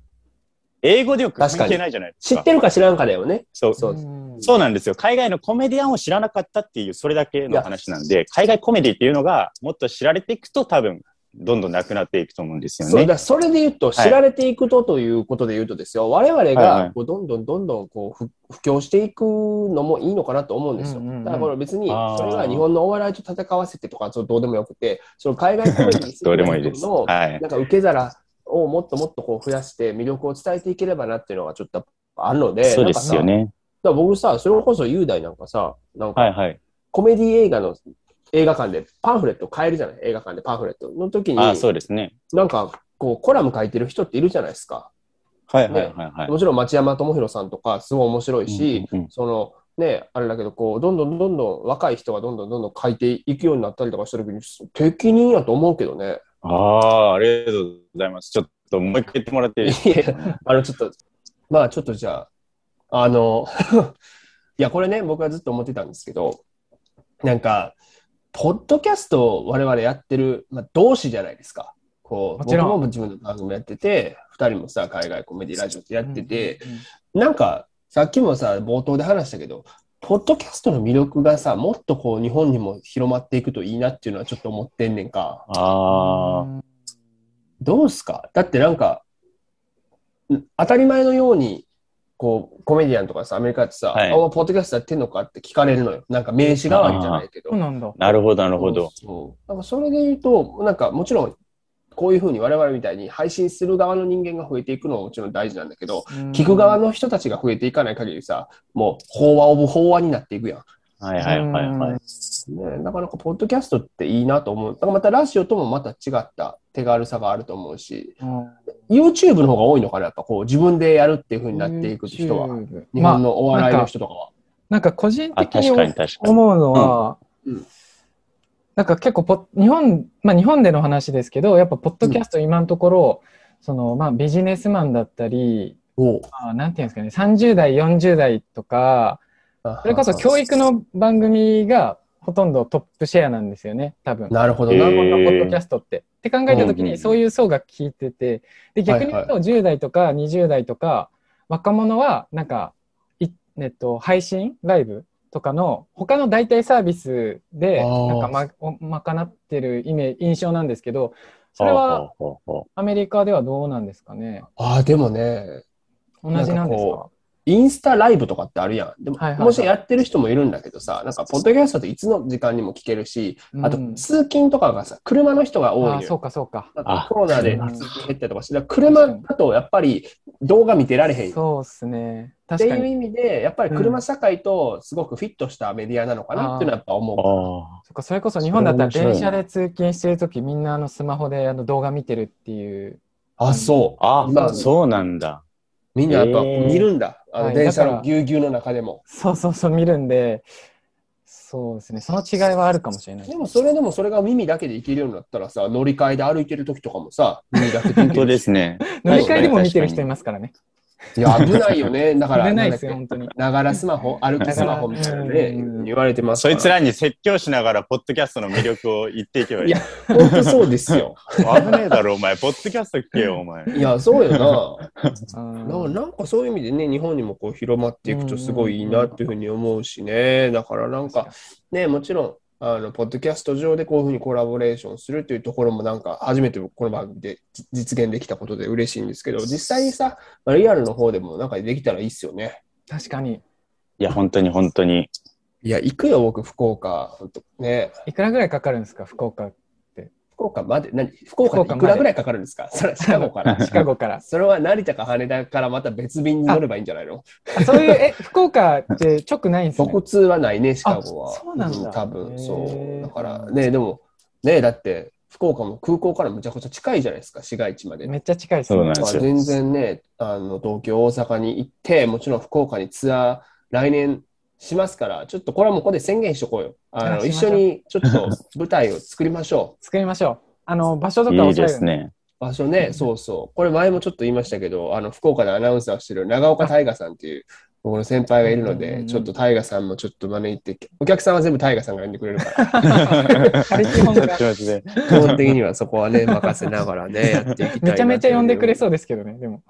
英語でよく関係ないじゃないですか。知ってるか知らんかだよね。そうそうそうなんですよ。海外のコメディアンを知らなかったっていう、それだけの話なんで、海外コメディっていうのがもっと知られていくと多分、どんどんなくなっていくと思うんですよそうだそれで言うと、はい知られていくとということで言うとですよ、我々はいはがいこうどんどんどんどんこうふ布教していくのもいいのかなと思うんですよ。うんうんうんだからこれ別に、それが日本のお笑いと戦わせてとか、そうどうでもよくて、その海外コメディに どうでもいいです。のはい。なんか受け皿をもっともっとこう増やして魅力を伝えていければなっていうのがちょっとあるので、そうですよ。ね。だ僕さ、それこそ雄大なんかさ、なんかはいはい。コメディ映画の映画館でパンフレット買えるじゃない？映画館でパンフレットの時に、あそうですね。なんかこうコラム書いてる人っているじゃないですか。はいはいはいはい。もちろん町山智博さんとかすごい面白いし、うんうんうんそのね、あれだけど、こう、どんどんどんどん若い人がどんどんどんどん書いていくようになったりとかした時に、適任やと思うけどね。ああ、ありがとうございます。ちょっともう一回言ってもらっていい？ですいや、あの、ちょっと、まあ、ちょっとじゃあ、あの、いや、これね、僕はずっと思ってたんですけど、なんか、ポッドキャストを我々やってる、まあ、同志じゃないですか。こう、僕もちろんも自分の番組やってて、二人もさ、海外コメディラジオってやってて、うんうんうんなんか、さっきもさ、冒頭で話したけど、ポッドキャストの魅力がさ、もっとこう、日本にも広まっていくといいなっていうのはちょっと思ってんねんか。あどうすか？だってなんか、ん当たり前のように、こう、コメディアンとかさ、アメリカってさ、はいあ、ポッドキャストやってんのかって聞かれるのよ。なんか名刺代わりじゃないけどそう。なんだ。あ、なるほど、なるほど。そう。なんかそれで言うと、なんかもちろん、こういうふうに我々みたいに配信する側の人間が増えていくのはもちろん大事なんだけど、聞く側の人たちが増えていかない限りさ、もう飽和オブ飽和になっていくやん。はいはいはいはい。ね、なかなかポッドキャストっていいなと思う。だからまたラジオともまた違った手軽さがあると思うし、うん。YouTube の方が多いのかな、やっぱこう自分でやるっていうふうになっていく人は。日まあ本のお笑いの人とかは。なんか個人あ、的に。思うのは、うんうんなんか結構ポ日本、まあ日本での話ですけど、やっぱポッドキャスト今のところ、そのまあビジネスマンだったり、まあ、なんていうんですかね、30代、40代とか、それこそ教育の番組がほとんどトップシェアなんですよね、多分。なるほど。日本のポッドキャストって。って考えたときうんうんうん。にそういう層が聞いてて、で、逆に言うと10代とか20代とか若者はなんか、いえっと、配信ライブとかの他の代替サービスでなんかま、お賄ってるイメ印象なんですけど、それはアメリカではどうなんですかね？ああ、でもね、同じなんですか？インスタライブとかってあるやん。でも、はいはいはいもちろんやってる人もいるんだけどさ、なんか、ポッドキャストっていつの時間にも聞けるし、あとうん、通勤とかがさ、車の人が多いあーそう。かそうか。かコロナであ通勤減ったりとかして、車だとやっぱり動画見てられへんよ。そうっすね。っていう確かに。意味で、やっぱり車社会とすごくフィットしたメディアなのかなっていうのはやっぱ思う。あそっかそれこそ日本だったら電車で通勤してるときみんなあのスマホであの動画見てるっていう。あ、そう。あ。そうなんだ。みんなやっぱ見るんだ。あはいの電車のぎゅうぎゅうの中でも。そうそうそう見るんで、そうですね。その違いはあるかもしれないで。もそれでもそれが耳だけでいけるようになったらさ、乗り換えで歩いてる時とかもさ、耳だけでい本当けるし。ですね。乗り換えでも見てる人いますからね。いや、危ないよね。だから、危ないですよ、んだっ本当に。けながらスマホ、歩きスマホみたいなねうん、言われてますから。そいつらに説教しながら、ポッドキャストの魅力を言っていけばいい。いや本当そうですよ。危ねえだろ、お前。ポッドキャスト聞けよ、お前。いや、そうよな。うんななんかそういう意味でね、日本にもこう広まっていくとすごいいいなっていうふうに思うしね。だからなんか、ね、もちろん、あの、ポッドキャスト上でこういうふうにコラボレーションするっていうところもなんか、初めてこの番組でじ実現できたことで嬉しいんですけど、実際にさ、まあリアルの方でもなんかできたらいいっすよね。確かに。いや、本当に本当に。いや、行くよ、僕、福岡。ほんとね。いくらぐらいかかるんですか、福岡。福岡まで、何福岡っていくらぐらいかかるんですか？それはシカゴから。シカゴから。それは成田か羽田からまた別便に乗ればいいんじゃないの？あそういう、え、福岡って直ないんですね。直通はないね、シカゴは。あそうなんだ多分、へそう。ーだからね、でも、ね、だって、福岡も空港からむちゃくちゃ近いじゃないですか、市街地まで。めっちゃ近いですねそうなんで。よますあ、全然ね、あの、東京、大阪に行って、もちろん福岡にツアー来年しますから、ちょっとこれはもうここで宣言しとこうよ。あの、一緒にちょっと舞台を作りましょう。作りましょう。あの、場所とかいいですね。場所ね、そうそう。これ前もちょっと言いましたけど、あの、福岡でアナウンサーをしてる長岡大河さんっていう、僕の先輩がいるので、うんうんうんちょっと大河さんもちょっと招いて、お客さんは全部大河さんが呼んでくれるから。基本的にはそこはね、任せながらね、やっていきたいなめちゃめちゃ呼んでくれう。そうですけどね、でも。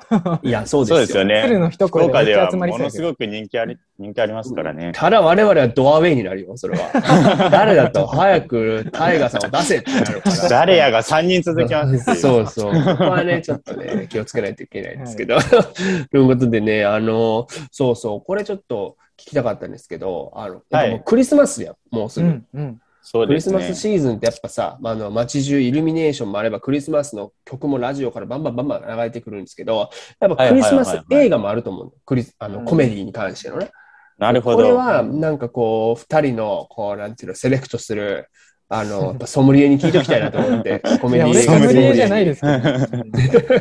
いや、そうですそうですよね。鶴の一福声で集まりそう。ものすごく人気あり、人気ありますからね。ただ我々はドアウェイになるよ、それは。誰だと早く大河さんを出せってなるから。誰やが3人続きます。そうそう。ここはね、ちょっとね、気をつけないといけないんですけど。ということでね、あの、そうそう、これちょっと聞きたかったんですけど、あの、やっぱもうクリスマスやん、もうすぐ。うん、うん。そうですねクリスマス。シーズンってやっぱさ、あの街中イルミネーションもあればクリスマスの曲もラジオからバンバンバンバン流れてくるんですけど、やっぱクリスマス映画もあると思うの。クリスあのうんコメディに関してのね。なるほど。これはなんかこう、二人のこう、なんていうの、セレクトする、あの、やっぱソムリエに聞いておきたいなと思って、コいや、俺メディ映画ソムリエじゃないでで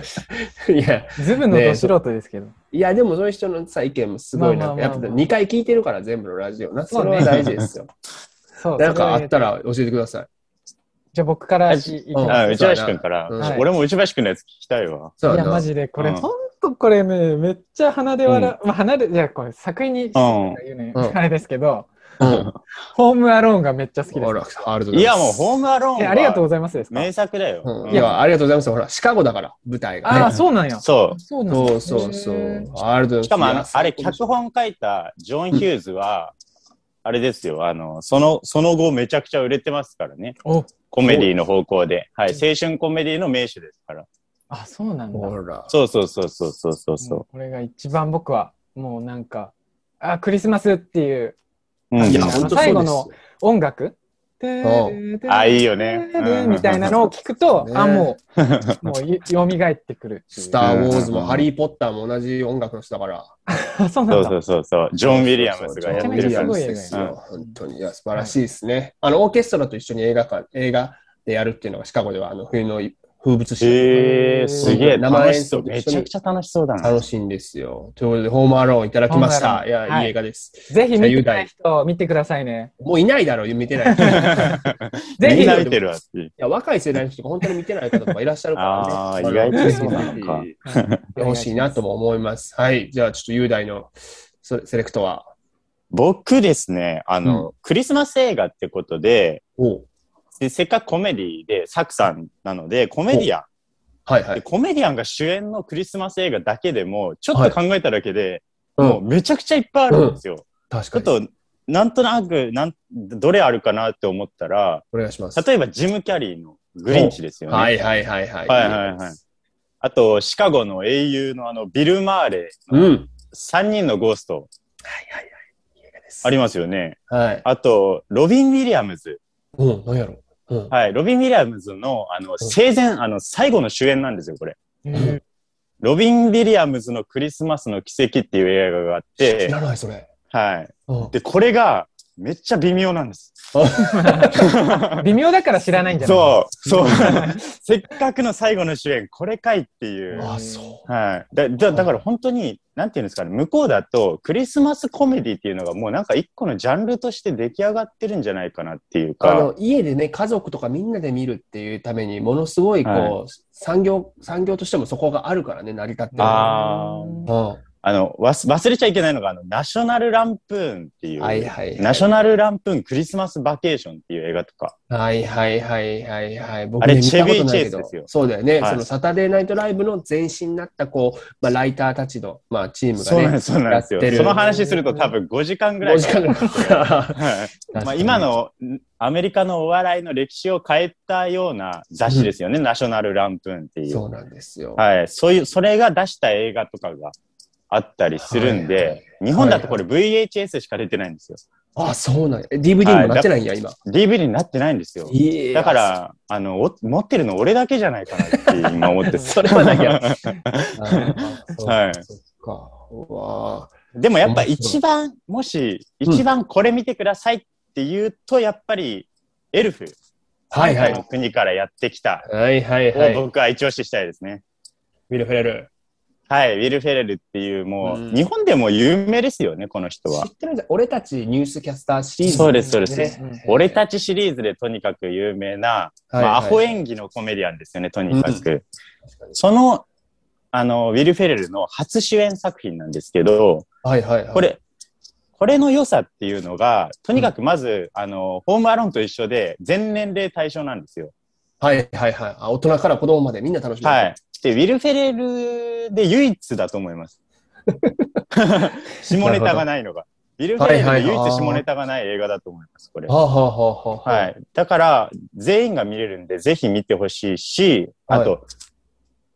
すけど。いや、ズブのど素人ですけど。いや、でもそういう人のさ、意見もすごいなやっぱまあまあまあまあ2回聞いてるから全部のラジオな。そねそうれは大事ですよ。そう。なんかあったら教えてください。じゃあ僕からいいきうんあ、ます内橋くんからうんはい。俺も内橋くんのやつ聞きたいわ。いや、そうやなマジで、これ、うんほんとこれね、めっちゃ鼻で笑う。まあ、鼻で、いや、これ作品にうん言うね、うんあれですけど、うん。ホームアローンがめっちゃ好きですほ。ら、ありがとうございます。いや、もうホームアローンえありがとうごはざいますですか？名作だよ。いや、ありがとうございます。ほら、シカゴだから、舞台がね。ああ、そうなんや。そう。そうなんだそうそうありがとうございます。しかもあの、あれ、脚本書いたジョン・ヒューズは、あれですよ、あの、その、その後めちゃくちゃ売れてますからね。お、コメディの方向で。はい。青春コメディの名手ですから。あ、そうなんだ。ほら。そうそうそうそうそうそうそもうこれが一番僕は、もうなんか、あ、クリスマスっていうう。うん本当最後のそうです。音楽あいいよねうんみたいなのを聞くと、ねあ、もう、もうい、蘇ってくるっていう。スター・ウォーズもハリー・ポッターも同じ音楽の人だから。あ、そう。そうそうそうそう。ジョン・ウィリアムスがやってるすごい。ですよ。本当に。いや、素晴らしいですね。あの、オーケストラと一緒に映画館、映画でやるっていうのがシカゴでは、あの、冬の風物詩。へえー、すげえ生楽しそう。めちゃくちゃ楽しそうだな。楽しいんですよ。ということで、ホームアローンいただきました。いや、はいいい映画です。ぜひ見てない人、見てくださいね。もういないだろう、見てない。い ぜひみんな見てるわ若い世代の人が本当に見てない方とかいらっしゃるからね。あー意外とそうなのかぜひぜひ見てほしいなとも思います。はい。じゃあ、ちょっと雄大のそセレクトは。僕ですね、あの、クリスマス映画ってことで、でせっかくコメディで、サクさんなので、コメディアン。ではいはい。コメディアンが主演のクリスマス映画だけでも、ちょっと考えただけで、うんもうめちゃくちゃいっぱいあるんですよ。確かに。ちょっと、なんとなく、なん、どれあるかなって思ったら、お願いします。例えばジム・キャリーのグリンチですよね。はいはいはいはい。はいはいはいあと、シカゴの英雄のあの、ビル・マーレーのうん。3人のゴーストはいはいはい。ありますよね。はい。あと、ロビン・ウィリアムズ。うん、何やろうん。はい、ロビン・ウィリアムズの、あの、生前、あの、最後の主演なんですよ、これ。うんロビン・ウィリアムズのクリスマスの奇跡っていう映画があって知、らない、それ。はい。うん。で、これが、めっちゃ微妙なんです。微妙だから知らないんじゃない？そう、そう。せっかくの最後の主演、これかいっていう。あ、そう。はい。だ、だだから本当に、なんていうんですかね、向こうだと、クリスマスコメディっていうのがもうなんか一個のジャンルとして出来上がってるんじゃないかなっていうか。あの、家でね、家族とかみんなで見るっていうために、ものすごい、こう、は産業、産業としてもそこがあるからね、成り立ってる。あーうん。あの、忘忘れちゃいけないのが、あの、ナショナルランプーンっていう、はいはいはいナショナルランプーンクリスマスバケーションっていう映画とか。はいはいはいはいはい。僕あれね見たことないけどチェビーチェイスですよそうだよね。はいそのサタデーナイトライブの前身になった、こう、まあ、ライターたちの、まあ、チームがねそうなんで、す、そうなんですよその話すると多分5時間ぐらい。5時間ぐらいかかる。はい。まあ、今のんアメリカのお笑いの歴史を変えたような雑誌ですよね、ナショナルランプーンっていう。そうなんですよ。はい。そういう、それが出した映画とかがあったりするんで、日本だとこれ VHS しか出てないんですよ。あ、そうなんや。え DVD にもなってないんや、今。DVD になってないんですよ。だか、ら、あの、お持ってるの俺だけじゃないかなって今思って それはなきゃ。ははいそっか。うわい。でもやっぱ一番、もし、一番これ見てくださいって言うと、やっぱり、エルフ。はいはい国からやってきた。はいはいはい。を僕は一押ししたいですね。ウィル・フェレル。はい。ウィル・フェレルっていう、もう、うん日本でも有名ですよね、この人は知。ってるんじゃん俺たちニュースキャスターシリーズ。そうです、そうです。ね俺たちシリーズでとにかく有名な、まあ、アホ演技のコメディアンですよね、とにかく。その、あの、ウィル・フェレルの初主演作品なんですけど、はいはいはい。これ、これの良さっていうのが、とにかくまず、あの、ホームアローンと一緒で、全年齢対象なんですよ。はいはいはい。あ大人から子供までみんな楽しめる。はい。で、ウィル・フェレルで唯一だと思います。下ネタがないのが。ウィル・フェレルで唯一下ネタがない映画だと思います、これ。はい。だから、全員が見れるんで、ぜひ見てほしいし、あと、は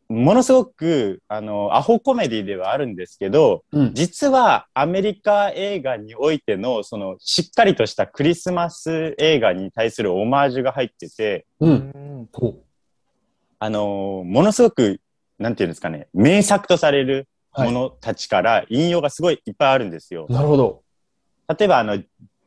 ものすごく、あの、アホコメディではあるんですけど、うん。実はアメリカ映画においての、その、しっかりとしたクリスマス映画に対するオマージュが入ってて、う。うんあの、ものすごく、なんていうんですかね、名作とされるものたちから引用がすごいいっぱいあるんですよ。なるほど。例えば、あの、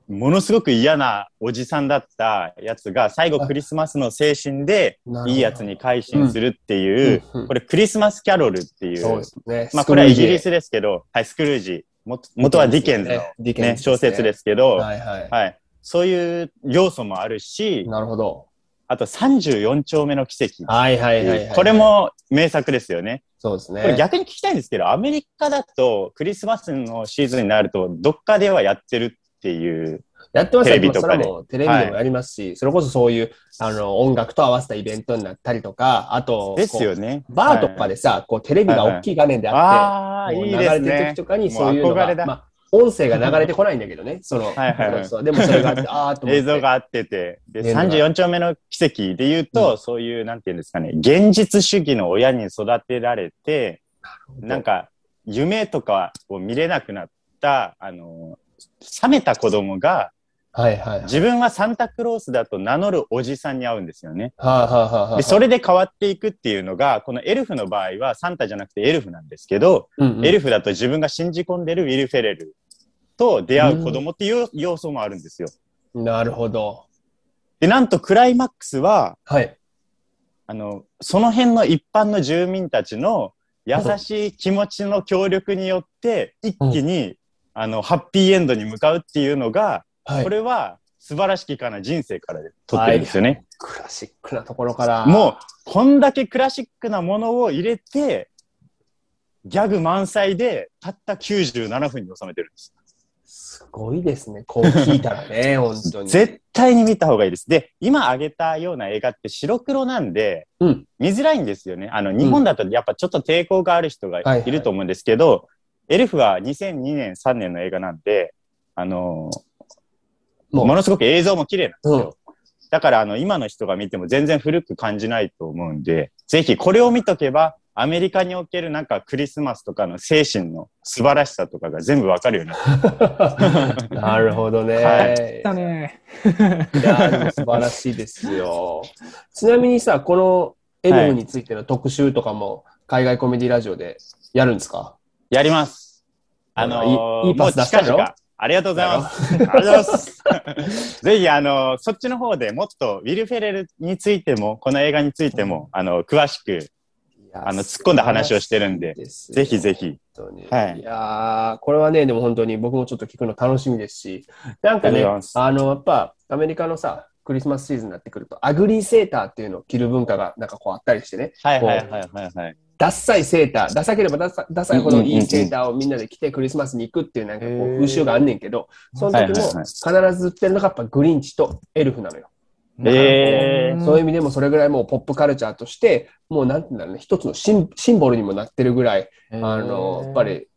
ものすごく嫌なおじさんだったやつが、最後はいクリスマスの精神で、いいやつに改心するっていう、これクリスマスキャロルっていう、そうですね。まあこれはイギリススですけど、はい、スクルージ、も元はディケンズの、ね小説ですけど、はいはい。はい、そういう要素もあるし、なるほど。あと34丁目の奇跡。はいはいはいはい。これ、も名作ですよね。そうですね。これ逆に聞きたいんですけど、アメリカだとクリスマスのシーズンになると、どっかではやってるっていうやってますテよレビとかでテレビでもやりますし、それこそそういうあの音楽と合わせたイベントになったりとか、あと、ですよこね。うバーとかでさ、こうテレビが大きい画面であって、もういいです流れてるね時。とかにそういうのがもう憧れ、だまあ、音声が流れてこないんだけどね、その、はいはいはい。そでもそれがあって、あと思って。映像が合ってて、で、ね34丁目の奇跡で言うと、そういう、なんていうんですかね、現実主義の親に育てられて、なんか、夢とかを見れなくなった、あの、冷めた子供が、はいはいはい。自分はサンタクロースだと名乗るおじさんに会うんですよね。はいはいはいはい。で、それで変わっていくっていうのが、このエルフの場合はサンタじゃなくてエルフなんですけど、うんうんエルフだと自分が信じ込んでるウィル・フェレルと出会う子供っていう要素もあるんですよ。なるほど。で、なんとクライマックスは、はい。あの、その辺の一般の住民たちの優しい気持ちの協力によって、一気に、あの、ハッピーエンドに向かうっていうのが、はい。これは素晴らしきかな人生から撮ってるんですよね。クラシックなところから。もう、こんだけクラシックなものを入れて、ギャグ満載で、たった97分に収めてるんです。すごいですね。こう聞いたらね、本当に。絶対に見た方がいいです。で、今挙げたような映画って白黒なんで、うん見づらいんですよね。あの、日本だとやっぱちょっと抵抗がある人がはいはいいると思うんですけど、エルフは2002年、3年の映画なんで、あのもうものすごく映像も綺麗なんですうんよ。だから、あの、今の人が見ても全然古く感じないと思うんで、ぜひこれを見とけば、アメリカにおけるなんかクリスマスとかの精神の素晴らしさとかが全部わかるようになって なるほどね。はいだね。いや素晴らしいですよ。ちなみにさ、このエルフについての特集とかも海外コメディラジオでやるんですか？やります。あのー、いいいいパス出したよありがとうございます。ありがとうございます。ぜひ、あのー、そっちの方でもっとウィル・フェレルについても、この映画についても、あの、詳しく、あの突っ込んだ話をしてるんでぜひぜひ。はいいやーこれはね、でも本当に僕もちょっと聞くの楽しみですし、なんかね、あの、やっぱアメリカのさ、クリスマスシーズンになってくると、アグリーセーターっていうのを着る文化がなんかこうあったりしてね、はいはいはいはいはい。ダッサいセーター、ダサければダサダサいほどいいセーターをみんなで着てクリスマスに行くっていうなんかこう風習があんねんけど、その時もはいはいはい。必ず売ってるのがやっぱグリンチとエルフなのよ。えそういう意味でもそれぐらいもうポップカルチャーとして、もうなんていうんだろうね、一つのシンシンボルにもなってるぐらい、あの、やっぱり、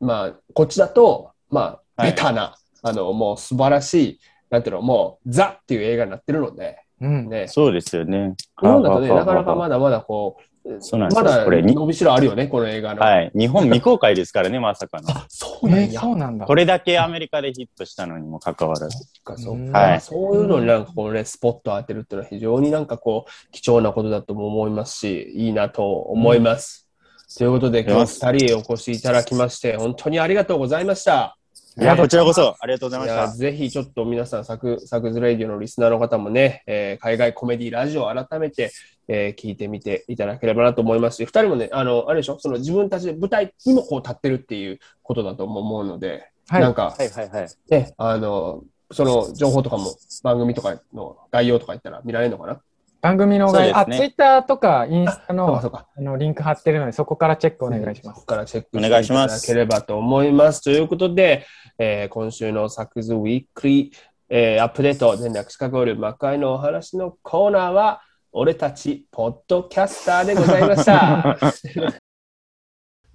まあ、こっちだと、まあ、はい。ベタな、あの、もう素晴らしい、なんていうの、もう、ザっていう映画になってるので、うん。ね、そうですよね。日本だとね、はなかなかまはだまだこう、そうなんですまだよこれに伸びしろあるよね、この映画の。はい。日本未公開ですからね、まさかの。そうなん。そうなんだ。これだけアメリカでヒットしたのにもかかわらず。そうんかはいそういうのになんかこうね、スポット当てるっていうのは非常になんかこう、貴重なことだとも思いますし、いいなと思います。ということで、今日二人へお越しいただきまして、本当にありがとうございました。いや、こちらこそありがとうございました。ぜひちょっと皆さん、サクサクズレイディオのリスナーの方もね、えー海外コメディラジオを改めて、えー聞いてみていただければなと思いますし、二人もね、あの、あれでしょ、その自分たちで舞台にもこう立ってるっていうことだと思うので、はいなんか、はいはいはい。ね、あの、その情報とかも番組とかの概要とか言ったら見られるのかな？番組の概要、ねツイッターとかインスタの。あのリンク貼ってるので、そこからチェックお願いしますここ。からチェックお願いしますしていただければと思います。ということで、えー今週のサクズウィークリー、えーアップデート、全略シカゴール魔界のお話のコーナーは、俺たちポッドキャスターでございました。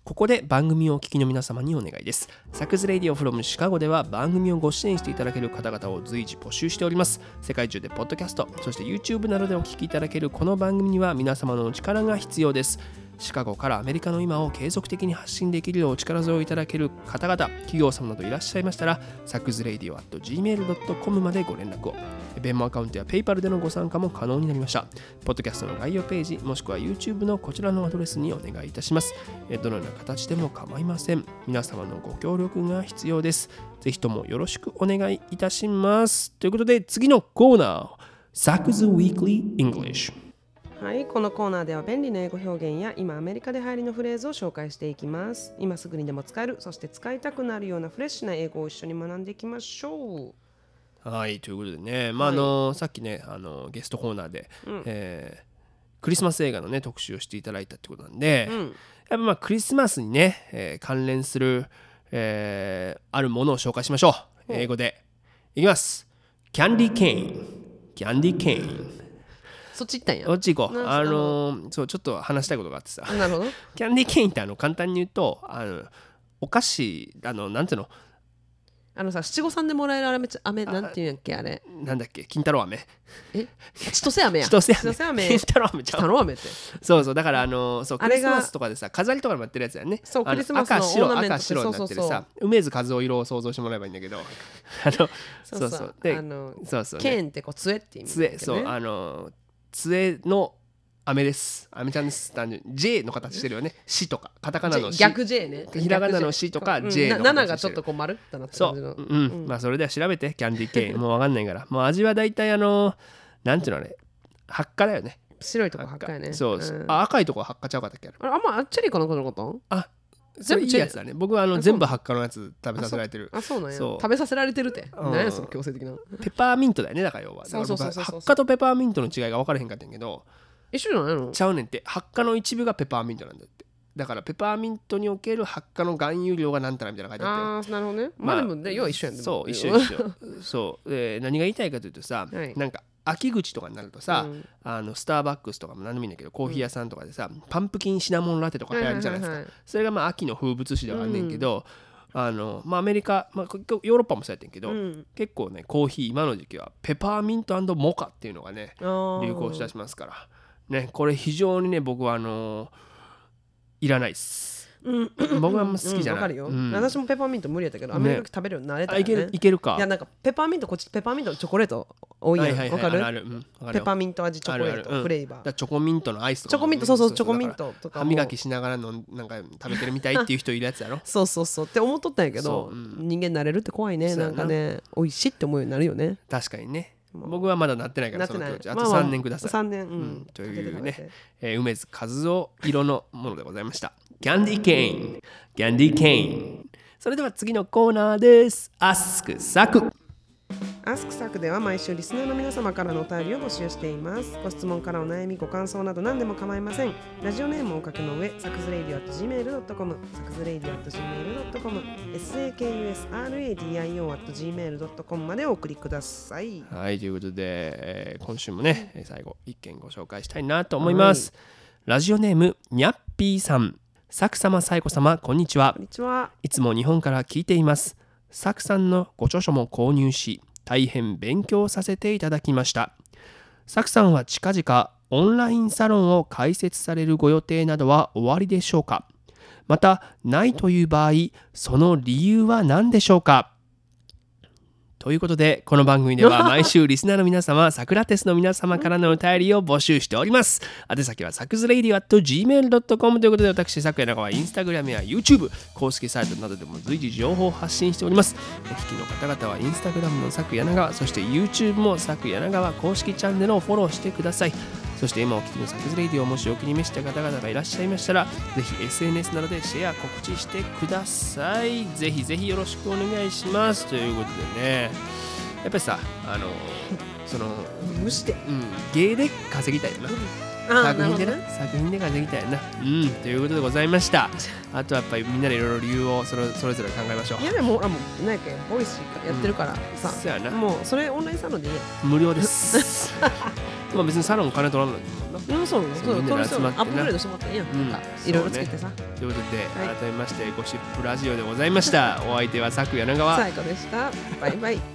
ここで番組をお聞きの皆様にお願いです。サクズレディオフロムシカゴでは番組をご支援していただける方々を随時募集しております。世界中でポッドキャスト、そして YouTube などでお聞きいただけるこの番組には皆様のお力が必要です。シカゴからアメリカの今を継続的に発信できるようお力添えいただける方々、企業様などいらっしゃいましたら、サクズレディオ at gmail.com までご連絡を。ベンモアカウントや PayPal でのご参加も可能になりました。ポッドキャストの概要ページ、もしくは YouTube のこちらのアドレスにお願いいたします。どのような形でも構いません。皆様のご協力が必要です。ぜひともよろしくお願いいたします。ということで、次のコーナー、サクズ Weekly English。はい、このコーナーでは便利な英語表現や今アメリカで流行りのフレーズを紹介していきます。今すぐにでも使える、そして使いたくなるようなフレッシュな英語を一緒に学んでいきましょはい、ということでね、まああのさっきねあの、ゲストコーナーで、うんえークリスマス映画の、ね、特集をしていただいたってことなんで、う。うん、やっぱまあクリスマスにね、えー関連する、えーあるものを紹介しましょう。英語で。いきますキャンディーケインキャンディーケインそっち行ったんや。こっち行こう。なあのーそうちょっと話したいことがあってさ。なるほど。キャンディーケインってあの簡単に言うとあのお菓子あのなんていうの？あのさ七五三でもらえる飴飴なんていうんやっけあれ。なんだっけ？金太郎飴。え？千歳飴や。千歳飴。金太郎飴ちゃう？太郎飴って。そうそう。だからあのそうクリスマスとかでさ飾りとかにもやってるやつやね。そうクリスマスの赤白赤白になってるさ梅津和夫色を想像してもらえばいいんだけど。あのそうそう。であのそうそう、ね、剣ってこう杖って意味ね。杖そうあの杖の飴です。飴ちゃんです。単純に。J の形してるよね「し」とか。カタカナの「し」逆 J ね。ひらがなの C とかうん。J のな7形してる。がちょっとこう丸ってなってそう、うん、まあそれでは調べてキャンディーケイン もうわかんないから。もう味は大体あのなんていうのあれ発火だよね。白いとこ赤いね。そう、ん。あ赤いとこは発火ちゃうかったっけあれ。あんまあチェリーかなんかなかったあそれいいやつだね。僕はあの全部発火のやつ食べさせられてる。あそうなんや。食べさせられてるって。うん。何やその強制的な。ペッパーミントだよねだから要は。そうそうそうそう発火とペッパーミントの違いが分からへんかったんやけど一緒じゃないのちゃうねんって。発火の一部がペッパーミントなんだって。だからペッパーミントにおける発火の含有量がなんたらみたいなの書いてあって。ああなるほどね。まあでもね要は一緒やんそう一緒一緒。そう。で何が言いたいかというとさ、はい。なんか秋口とかになるとさ、うん。あのスターバックスとかも何でもいいんだけどコーヒー屋さんとかでさ、パンプキンシナモンラテとか流行るじゃないですか、はいはいはいそれがまあ秋の風物詩ではあんねんけど、あのまあ、アメリカ、まあ、こヨーロッパもそうやってんけど、うん。結構ねコーヒー今の時期はペパーミントモカっていうのがね流行しだしますから。ねこれ非常にね僕はあのいらないっす。うん僕はあんま好きじゃない。うんわかるよ。うん。私もペパーミント無理やったけどね。アメリカ食べるようになれたあいけるいけるか。いやなんかペパーミントこっちペパーミントのチョコレート多いやん。わかはいはいはい。ある？あるる。うん。わかるペよパーミント味チョコレート。あるある。うん。フレーバー。だからチョコミントのアイスとかチョコミントそうそうチョコミンだからトとかも。歯磨きしながらのなんか食べてるみたいっていう人いるやつやろそうそうそう。って思っとったんやけどそう。うん。人間慣れるって怖いね。そうやなんなかね美味しいって思うようになるよね。確かにね僕はまだなってないからその境地あとまま3年ください、3年ううん。んというねえー梅津和夫色のものでございました。キャンディーケイン。キャンディーケイン。それでは次のコーナーです。アスクサクアスクサクでは毎週リスナーの皆様からのお便りを募集しています。ご質問からお悩み、ご感想など何でも構いません。ラジオネームをお書きの上、サクズレイディオ at gmail.com、サクズレイディオ at gmail.com、sakusradio at gmail.com までお送りください。はいということで、えー今週もねえー最後一件ご紹介したいなと思います、ラジオネームにゃっぴーさんサク様サイコ様こんにちはこんにちは。いつも日本から聞いています。サクさんのご著書も購入し、大変勉強させていただきました。サクさんは近々オンラインサロンを開設されるご予定などはおありでしょうか？また、ないという場合、その理由は何でしょうか？ということで、この番組では毎週リスナーの皆様、サクラテスの皆様からのお便りを募集しております。宛先はサクズレイディオ at gmail.com ということで、私、サクヤナガはインスタグラムや YouTube、公式サイトなどでも随時情報を発信しております。お聞きの方々はインスタグラムのサクヤナガ、そして YouTube もサクヤナガワ公式チャンネルをフォローしてください。そして今お聞きのサクズレイディオをもしお気に召した方々がいらっしゃいましたら、ぜひ SNS などでシェア告知してください。ぜひぜひよろしくお願いします。ということでね、やっぱりさ、あの、その、無視で。うん、芸で稼ぎたいよな。作品でな作品で稼ぎたいな。うん、ということでございました。あとはやっぱりみんなでいろいろ理由をそれそれぞれ考えましょうい。やでも、ほらもう、なんやっけ、 Voicy やってるからさ、そうやなもうそれオンラインサロンでいいや無料です。まあ別にサロン金取らないもんな。うん、そうそう、みんなでそう集まってなアップグレードしてもらったらいいやん。うんいろいろつけてさ。ということで、はい改めましてゴシップラジオでございました。お相手は佐久柳川。最高でした。バイバイ。